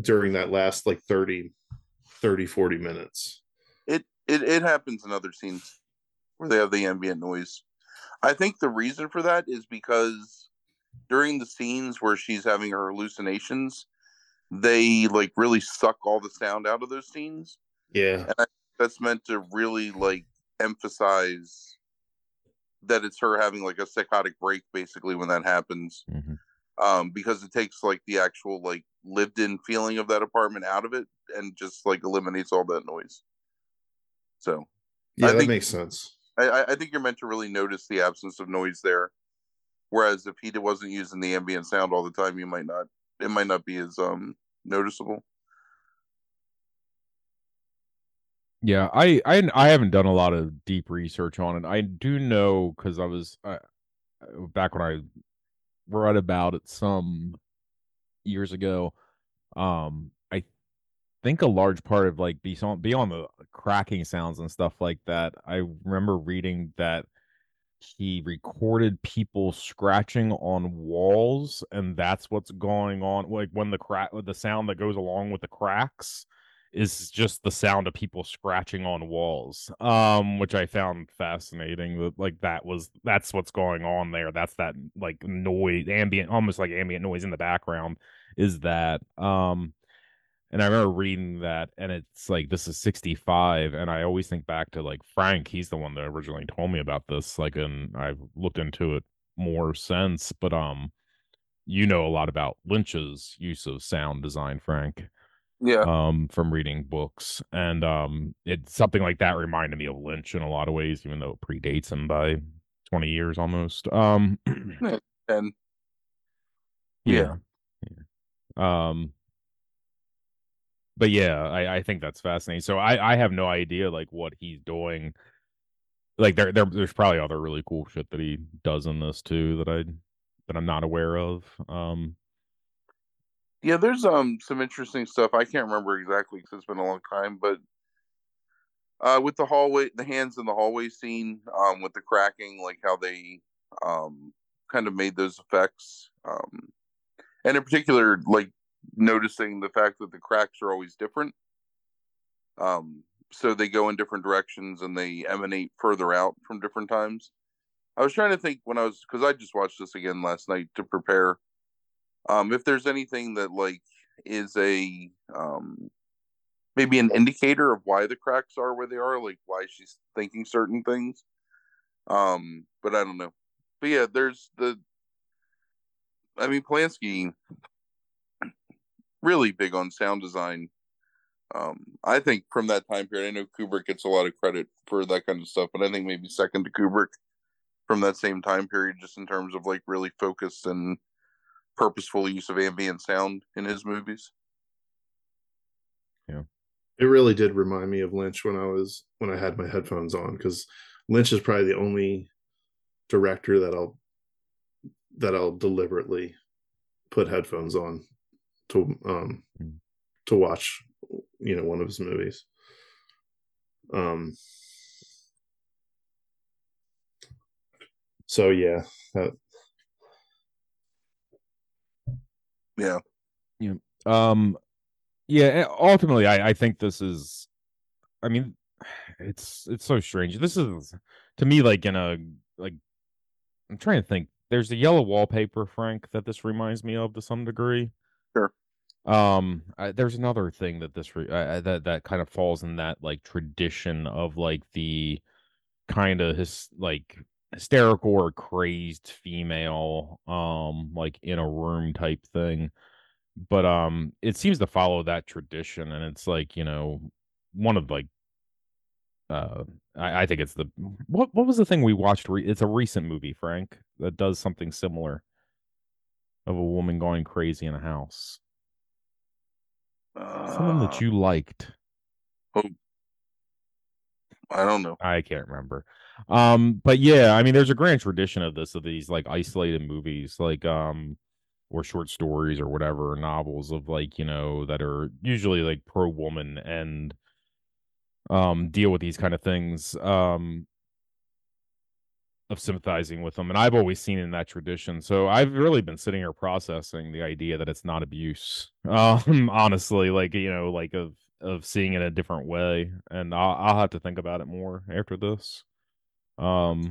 during that last like 30 30 40 minutes It it it happens in other scenes where they have the ambient noise. I think the reason for that is because during the scenes where she's having her hallucinations, they like really suck all the sound out of those scenes. yeah that's meant to really like emphasize that it's her having like a psychotic break basically when that happens Mhm. um because it takes like the actual like lived in feeling of that apartment out of it and just like eliminates all that noise. So Yeah, I that think- makes sense. I, I- I think you're meant to really notice the absence of noise there. Whereas if he wasn't using the ambient sound all the time, you might not. It might not be as um noticeable. Yeah, I, I I haven't done a lot of deep research on it. I do know because I was uh, back when I read about it some years ago. Um, I think a large part of like beyond beyond the cracking sounds and stuff like that. I remember reading that he recorded people scratching on walls, and that's what's going on. Like when the crack, the sound that goes along with the cracks is just the sound of people scratching on walls um which i found fascinating that like that was that's what's going on there. That's that like noise ambient almost like ambient noise in the background is that um and i remember reading that and it's like this is 65 and i always think back to like frank he's the one that originally told me about this like and i've looked into it more since but um you know a lot about lynch's use of sound design frank Yeah. um from reading books and um it's something like that reminded me of lynch in a lot of ways even though it predates him by 20 years almost um And yeah. yeah. um but yeah i i think that's fascinating so i i have no idea like what he's doing like there, there there's probably other really cool shit that he does in this too that i that i'm not aware of um yeah, there's um some interesting stuff. I can't remember exactly because it's been a long time, but uh with the hallway the hands in the hallway scene, um with the cracking, like how they um kind of made those effects. Um and in particular, like noticing the fact that the cracks are always different. Um so they go in different directions and they emanate further out from different times. I was trying to think when I was because I just watched this again last night to prepare. Um, if there's anything that like is a um maybe an indicator of why the cracks are where they are, like why she's thinking certain things. Um, but I don't know. But yeah, there's the I mean Polanski really big on sound design. Um, I think from that time period, I know Kubrick gets a lot of credit for that kind of stuff, but I think maybe second to Kubrick from that same time period, just in terms of like really focused and purposeful use of ambient sound in his movies. Yeah. It really did remind me of Lynch when I was when I had my headphones on because Lynch is probably the only director that I'll that I'll deliberately put headphones on to um Mm. to watch you know one of his movies. Um so yeah, that, Yeah. Yeah. Um, yeah. Ultimately, I I think this is. I mean, it's it's so strange. This is to me like in a like. I'm trying to think. There's a yellow wallpaper, Frank, that this reminds me of to some degree. Sure. Um, I, there's another thing that this re- I- that that kind of falls in that like tradition of like the kind of his like hysterical or crazed female um like in a room type thing. But um it seems to follow that tradition and it's like you know one of like uh i, I think it's the what what was the thing we watched re- it's a recent movie frank that does something similar. Of a woman going crazy in a house. Something Uh, that you liked. Oh. I don't know. I can't remember. Um, but yeah, I mean, there's a grand tradition of this, of these like isolated movies, like um, or short stories or whatever, novels of like you know that are usually like pro woman and um deal with these kind of things um of sympathizing with them and i've always seen in that tradition. So i've really been sitting here processing the idea that it's not abuse um honestly like you know like of of seeing it a different way and i'll, I'll have to think about it more after this um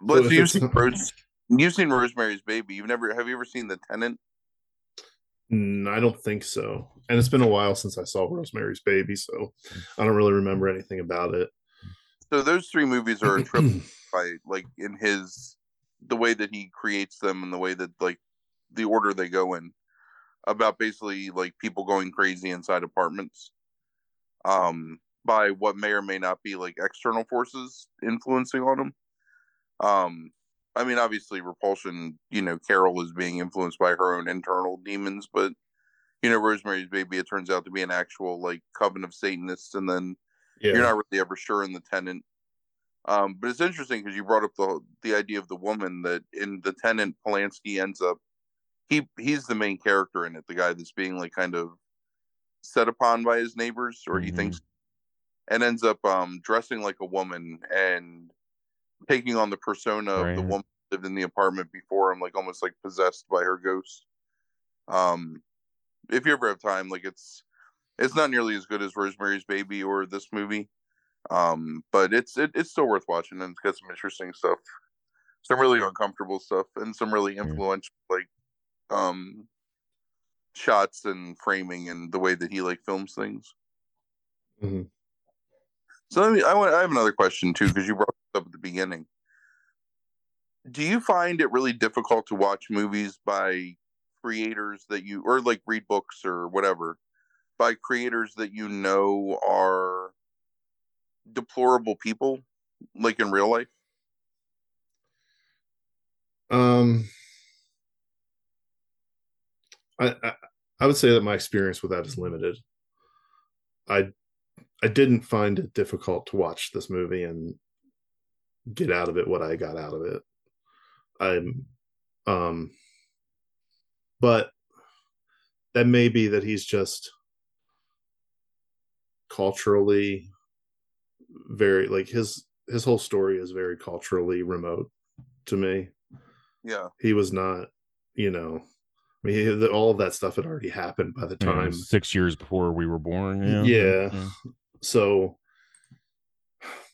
But if you've seen, Rose, you've seen Rosemary's Baby. You've never have you ever seen The Tenant? Mm, I don't think so. And it's been a while since I saw Rosemary's Baby, so I don't really remember anything about it. So those three movies are a trip by like in his the way that he creates them and the way that like the order they go in. about basically like people going crazy inside apartments um, by what may or may not be like external forces influencing on them. Um, I mean, obviously, Repulsion, you know, Carol is being influenced by her own internal demons, but you know, Rosemary's Baby, it turns out to be an actual like coven of Satanists, and then Yeah. you're not really ever sure in the tenant. Um, but it's interesting because you brought up the the idea of the woman that in the tenant Polanski ends up he he's the main character in it, the guy that's being like kind of set upon by his neighbors, or he Mhm. thinks, and ends up um dressing like a woman and taking on the persona of the woman who lived in the apartment before him, like almost like possessed by her ghost. Um, if you ever have time, like it's it's not nearly as good as Rosemary's Baby or this movie, um, but it's it, it's still worth watching and it's got some interesting stuff, some really uncomfortable stuff, and some really influential like um shots and framing and the way that he like films things. Mhm. So let me, I want I have another question too because you brought up at the beginning. Do you find it really difficult to watch movies by creators that you or like read books or whatever by creators that you know are deplorable people like in real life? Um, I, I I would say that my experience with that is limited. I I didn't find it difficult to watch this movie and get out of it what I got out of it. I'm um but that may be that he's just culturally very like his his whole story is very culturally remote to me Yeah. he was not you know i mean he- all of that stuff had already happened by the time was six years before we were born. Yeah. Yeah. So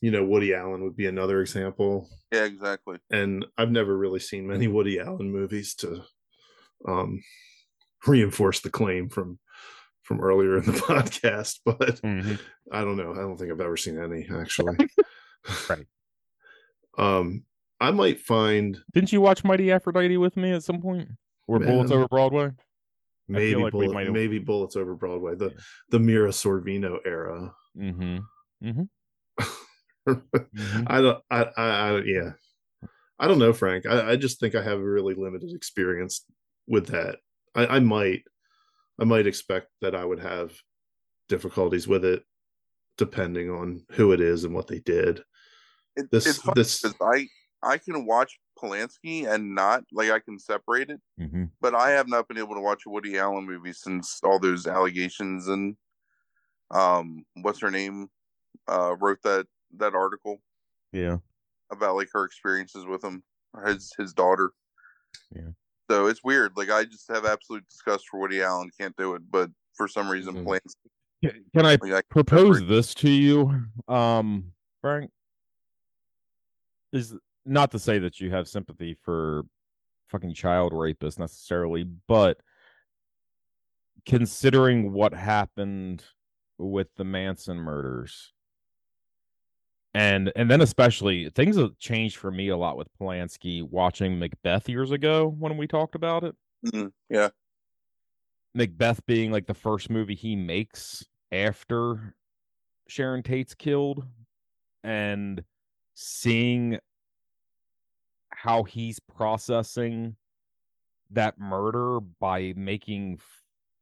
you know woody allen would be another example Yeah, exactly. and i've never really seen many woody allen movies to um reinforce the claim from from earlier in the podcast but Mhm. i don't know i don't think i've ever seen any actually Right. um i might find Didn't you watch Mighty Aphrodite with me at some point? Or Bullets Over Broadway? maybe like bullet, maybe bullets over broadway the Yeah. the mira sorvino era Mm-hmm. mm-hmm I don't. I, I, I. Yeah. I don't know, Frank. I, I just think I have a really limited experience with that. I, I might. I might expect that I would have difficulties with it, depending on who it is and what they did. It, This. it's funny this. 'cause I I can watch Polanski and not like I can separate it, Mm-hmm. but I have not been able to watch a Woody Allen movie since all those allegations and um what's her name uh wrote that that article Yeah. about like her experiences with him his his daughter Yeah. so it's weird like i just have absolute disgust for woody allen can't do it but for some reason Mhm. Polanski, Can I like, I propose this to you, um, Frank? Is not to say that you have sympathy for fucking child rapists necessarily, but considering what happened with the Manson murders, and and then especially things have changed for me a lot with Polanski watching Macbeth years ago when we talked about it. Mhm, yeah Macbeth being like the first movie he makes after Sharon Tate's killed and seeing how he's processing that murder by making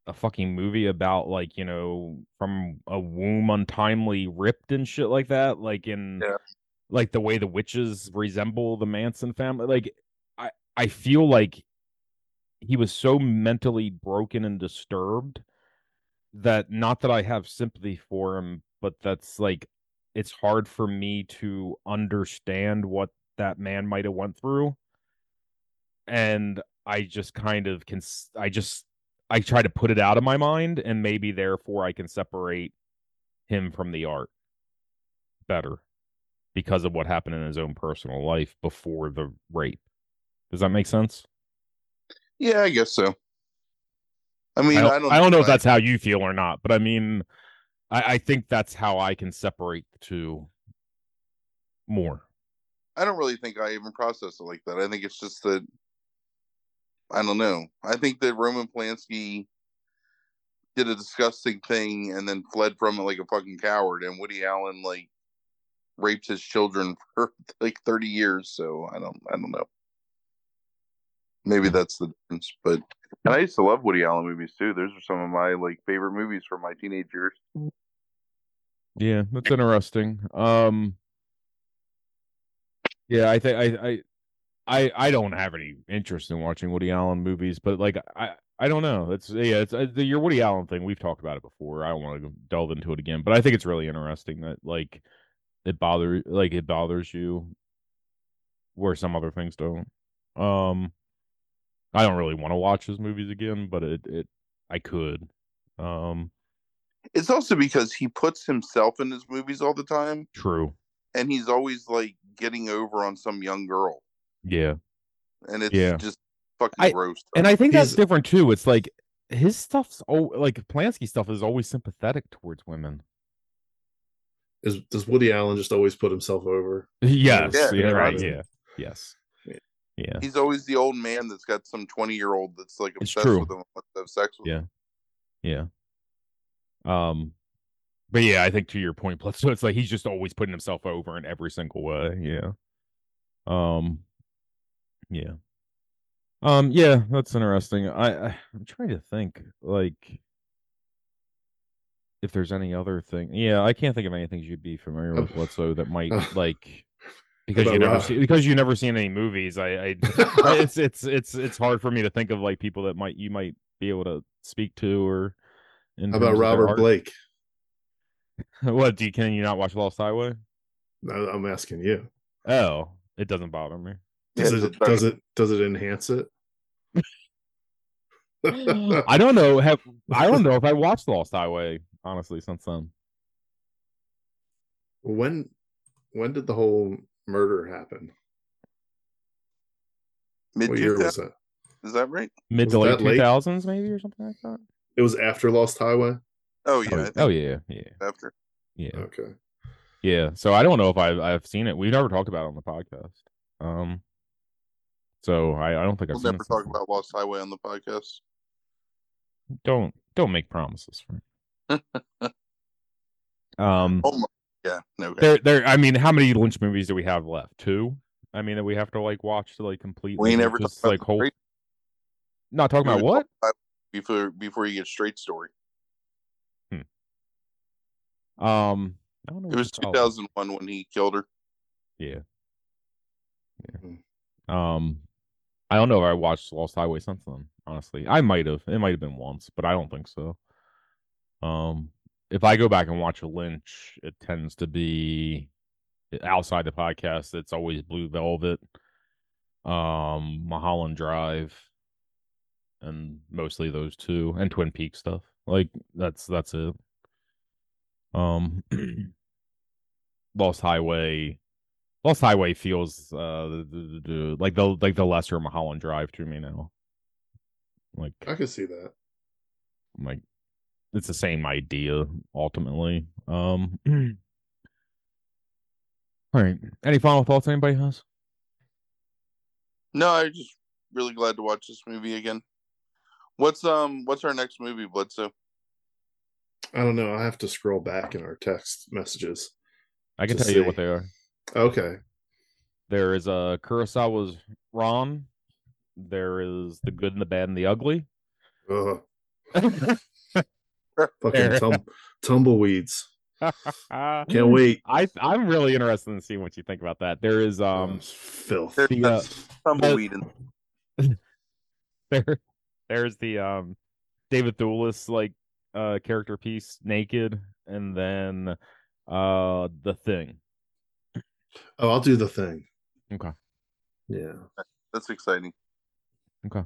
a fucking movie about like, you know, from a womb untimely ripped and shit like that, like in Yeah. like the way the witches resemble the Manson family. Like I I feel like he was so mentally broken and disturbed that not that I have sympathy for him, but that's like it's hard for me to understand what that man might have went through. And I just kind of can i just I try to put it out of my mind and maybe therefore I can separate him from the art better because of what happened in his own personal life before the rape. Does that make sense? yeah i guess so i mean I don't, i don't, I don't know if I- that's how you feel or not, but I mean, I, I think that's how I can separate the two more. I don't really think I even process it like that. I think it's just that I don't know. I think that Roman Polanski did a disgusting thing and then fled from it like a fucking coward, and Woody Allen like raped his children for like thirty years. So I don't, I don't know. Maybe that's the difference, but and I used to love Woody Allen movies too. Those are some of my like favorite movies from my teenage years. Yeah, that's interesting. Um Yeah, I think I I I I don't have any interest in watching Woody Allen movies, but like I I don't know. It's yeah, it's uh, the your Woody Allen thing. We've talked about it before. I don't want to delve into it again, but I think it's really interesting that like it bothers like it bothers you where some other things don't. Um I don't really want to watch his movies again, but it it I could. Um It's also because he puts himself in his movies all the time, true. and he's always like getting over on some young girl, Yeah. and it's Yeah. just fucking I- gross. And I think that's He's- different too. It's like his stuff's oh like Polanski stuff is always sympathetic towards women. Is does Woody Allen just always put himself over? Yes. Yeah, Yeah, yeah, right. right. Yeah. Yes. Yeah. Yeah. he's always the old man that's got some twenty year old that's like It's obsessed true. with him, wants to have sex with Yeah. him. Yeah. Um but yeah, I think to your point, plus so it's like he's just always putting himself over in every single way. Yeah. Um yeah. Um yeah, that's interesting. I, I I'm trying to think like if there's any other thing. Yeah, I can't think of anything you'd be familiar with Uh, Bledsoe that might like because you never see because you never seen any movies. I, I it's it's it's it's hard for me to think of like people that might you might be able to speak to or How about Robert. Blake? what do you can you not watch Lost Highway? No, I'm asking you. Oh, it doesn't bother me. Does Yeah, it does it does it enhance it? I don't know. Have I don't know if I watched Lost Highway honestly since then. when when did the whole murder happen? Mid What year was that? is that right? Mid to late that two late? maybe or something like that. It was after Lost Highway. Oh yeah, Oh, oh yeah, yeah, after. yeah, Okay. yeah. So I don't know if I've I've seen it. We've never talked about it on the podcast. Um, so I I don't think I've We'll seen never talk about Lost Highway on the podcast. Don't don't make promises. Frank. um, Oh my, yeah, no. There there. I mean, how many Lynch movies do we have left? Two. I mean, that we have to like watch to like complete. We never just like whole. Not talking about what? about before before you get straight story. Hmm. Um, I don't know. It was to call 2001 when he killed her. Yeah. Yeah. Hmm. Um, I don't know if I watched Lost Highway since then. Honestly, I might have. It might have been once, but I don't think so. Um, if I go back and watch a Lynch, it tends to be outside the podcast. It's always Blue Velvet, um, Mulholland Drive, and mostly those two, and Twin Peaks stuff. Like that's that's it. Um, Lost Highway. Lost Highway feels uh like the like the lesser Mulholland Drive to me now. Like I can see that. like it's the same idea ultimately. Um All right. Any final thoughts anybody has? No, I'm just really glad to watch this movie again. What's um what's our next movie, Bledsoe? I don't know. I have to scroll back in our text messages. I can To tell you what they are. Okay. There is a Kurosawa's Ran. There is the good and the bad and the ugly. Ugh. Fucking tum- tumbleweeds. Can't Can't wait. I I'm really interested in seeing what you think about that. There is Um, um filth. There's the, uh, tumbleweed in there there's the um David Thewlis like uh character piece naked and then uh the thing. Oh, I'll do the thing. Okay. Yeah. That's exciting. Okay.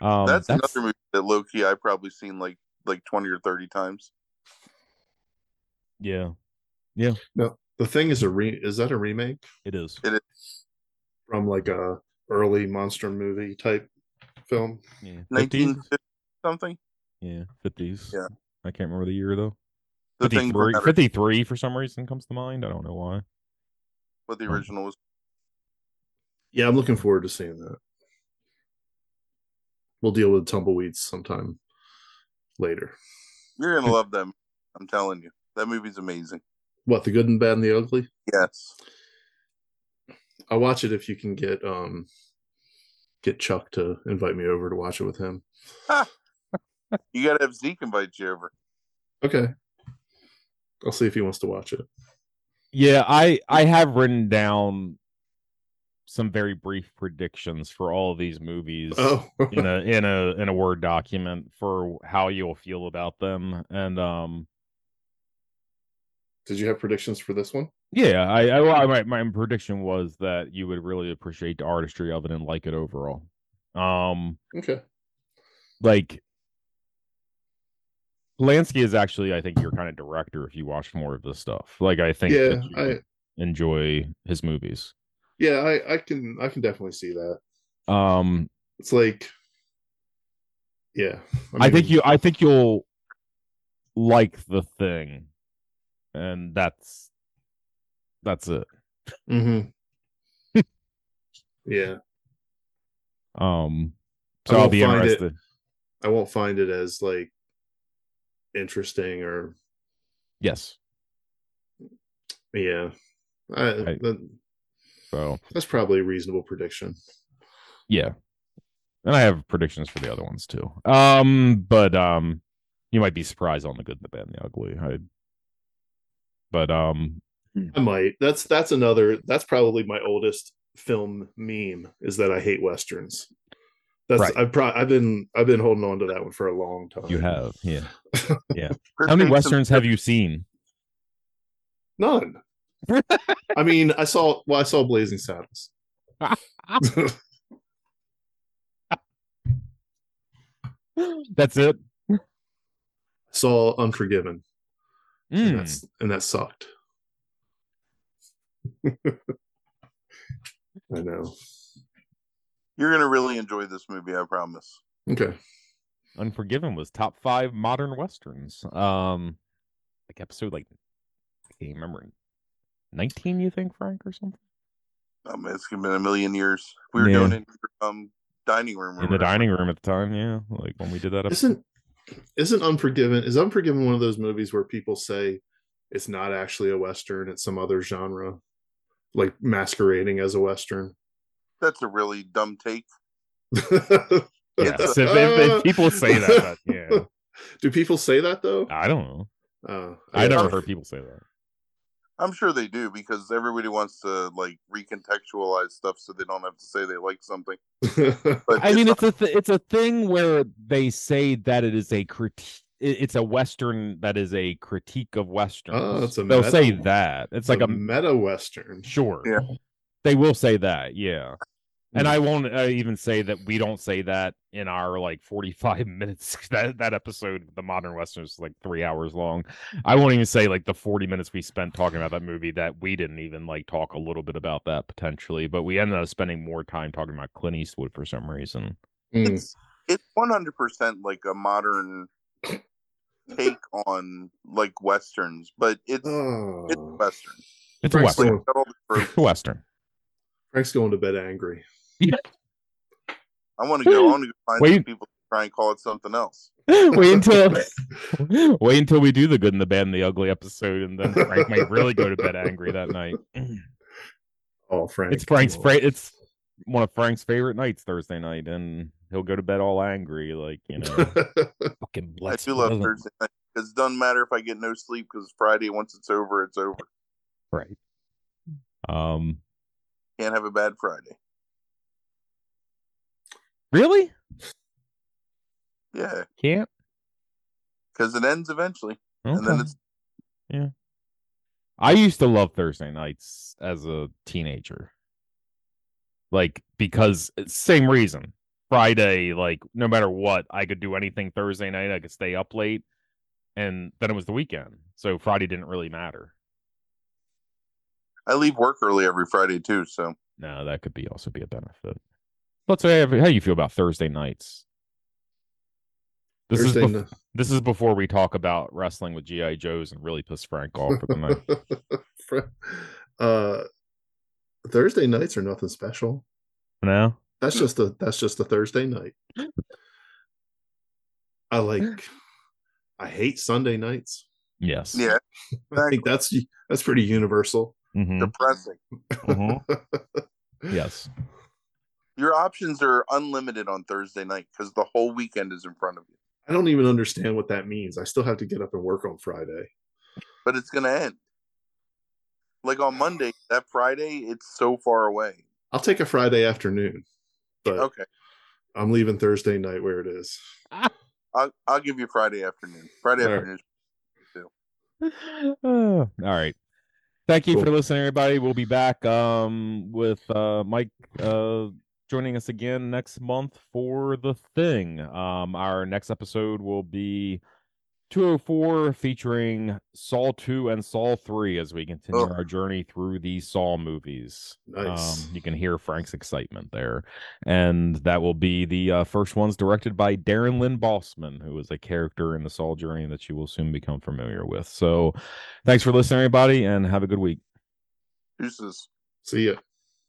Um that's, that's, another movie that low key I've probably seen like like 20 or 30 times. yeah, Yeah. No, the thing is a re. Is that a remake it is. It is from like a early monster movie type film? Yeah. 50s? 1950 something. Yeah, 50s. Yeah. I can't remember the year though. The 53, from 53 for some reason comes to mind. I don't know why. What the original was. Yeah, I'm looking forward to seeing that. We'll deal with tumbleweeds sometime later. You're gonna love them. I'm telling you, that movie's amazing. What the good and bad and the ugly? Yes. I'll watch it if you can get um get Chuck to invite me over to watch it with him. You gotta have Zeke invite you over. Okay. I'll see if he wants to watch it. Yeah, I I have written down some very brief predictions for all of these movies Oh, in a in a in a word document for how you'll feel about them and um did you have predictions for this one? yeah i, I, well, I my, my prediction was that you would really appreciate the artistry of it and like it overall um Okay. like Polanski is actually I think your kind of director if you watch more of this stuff like i think Yeah, I enjoy his movies yeah, I I can I can definitely see that. um It's like yeah. I think you I think you'll like the thing. And that's that's it. mhm. yeah. Um I so I'll be find it- interested. I won't find it as like interesting or Yes. yeah. I, I- that, So that's probably a reasonable prediction. yeah. And I have predictions for the other ones too. Um but um you might be surprised on the good, the bad, and the ugly. I but um I might. That's that's another. That's probably my oldest film meme is that I hate westerns. That's Right. I've pro- I've been I've been holding on to that one for a long time. you have, yeah. Chris How many makes some- westerns have you seen? none. I mean, I saw well, I saw Blazing Saddles. That's it. saw Unforgiven, and Mm. that's and that sucked. I know. You're gonna really enjoy this movie, I promise. Okay. Unforgiven was top five modern westerns. Um, like episode like I can't remember. Nineteen, you think, Frank, or something? Um, it's been a million years. We were Yeah. doing it in um dining room. In the dining room at the time, yeah, like when we did that episode. Isn't isn't Unforgiven is Unforgiven one of those movies where people say it's not actually a western, it's some other genre, like masquerading as a western. That's a really dumb take. Yes, if, if- if people say that, that, yeah, Do people say that though? I don't know. Oh, I yeah. never heard people say that. I'm sure they do because everybody wants to like recontextualize stuff so they don't have to say they like something. But I mean, not- it's a th- it's a thing where they say that it is a critique. It's a western that is a critique of westerns. Oh, it's a They'll meta- say that. It's like a meta western. Sure. Yeah. They will say that, yeah. And Hmm. I won't uh, even say that we don't say that in our like 45 minutes. That that episode, the Modern Western, is like three hours long. I won't even say like the 40 minutes we spent talking about that movie that we didn't even like talk a little bit about that potentially, but we ended up spending more time talking about Clint Eastwood for some reason. Mm. it's it's 100 percent like a modern take on like westerns, but it's it's Oh. western. It's a Western. Like, got all the tropes. It's a Western. Frank's going to bed angry. I want to go. I want to go find Wait. some people to try and call it something else. wait until wait until we do the good and the bad and the ugly episode, and then Frank might really go to bed angry that night. Oh, Frank. It's Frank's fra- it's one of Frank's favorite nights Thursday night, and he'll go to bed all angry, like you know, fucking. I do love doesn't- Thursday night because it doesn't matter if I get no sleep because Friday once it's over, it's over. Right. Um. Can't have a bad Friday. Really? Yeah, Can't. because it ends eventually, and then it's yeah. I used to love Thursday nights as a teenager. Like because uh, same reason. Friday, like no matter what, I could do anything Thursday night. I could stay up late, and then it was the weekend, so Friday didn't really matter. I leave work early every Friday too. So No, that could be also be a benefit. Let's say how you feel about Thursday nights. This Thursday is n- bef- this is before we talk about wrestling with GI Joes and really piss Frank off for the night. Uh, Thursday nights are nothing special. No, That's just a that's just a Thursday night. I like I hate Sunday nights. Yes. Yeah, I think that's that's pretty universal. Mhm, depressing. mhm. yes. Your options are unlimited on Thursday night because the whole weekend is in front of you. I don't even understand what that means. I still have to get up and work on Friday. But it's gonna end. Like on Monday, that Friday, it's so far away. I'll take a Friday afternoon, but Okay, I'm leaving Thursday night where it is. I'll I'll give you Friday afternoon. Friday All right. afternoon. Uh, all right. Thank you for listening, everybody. We'll be back um, with uh, Mike uh, joining us again next month for the thing. Um, our next episode will be 204 featuring Saw 2 and Saw 3 as we continue Oh. our journey through the Saw movies. Nice. Um, you can hear Frank's excitement there. And that will be the uh, first ones directed by Darren Lynn Bousman, who is a character in the Saw journey that you will soon become familiar with. So thanks for listening, everybody, and have a good week. Deuces. See ya.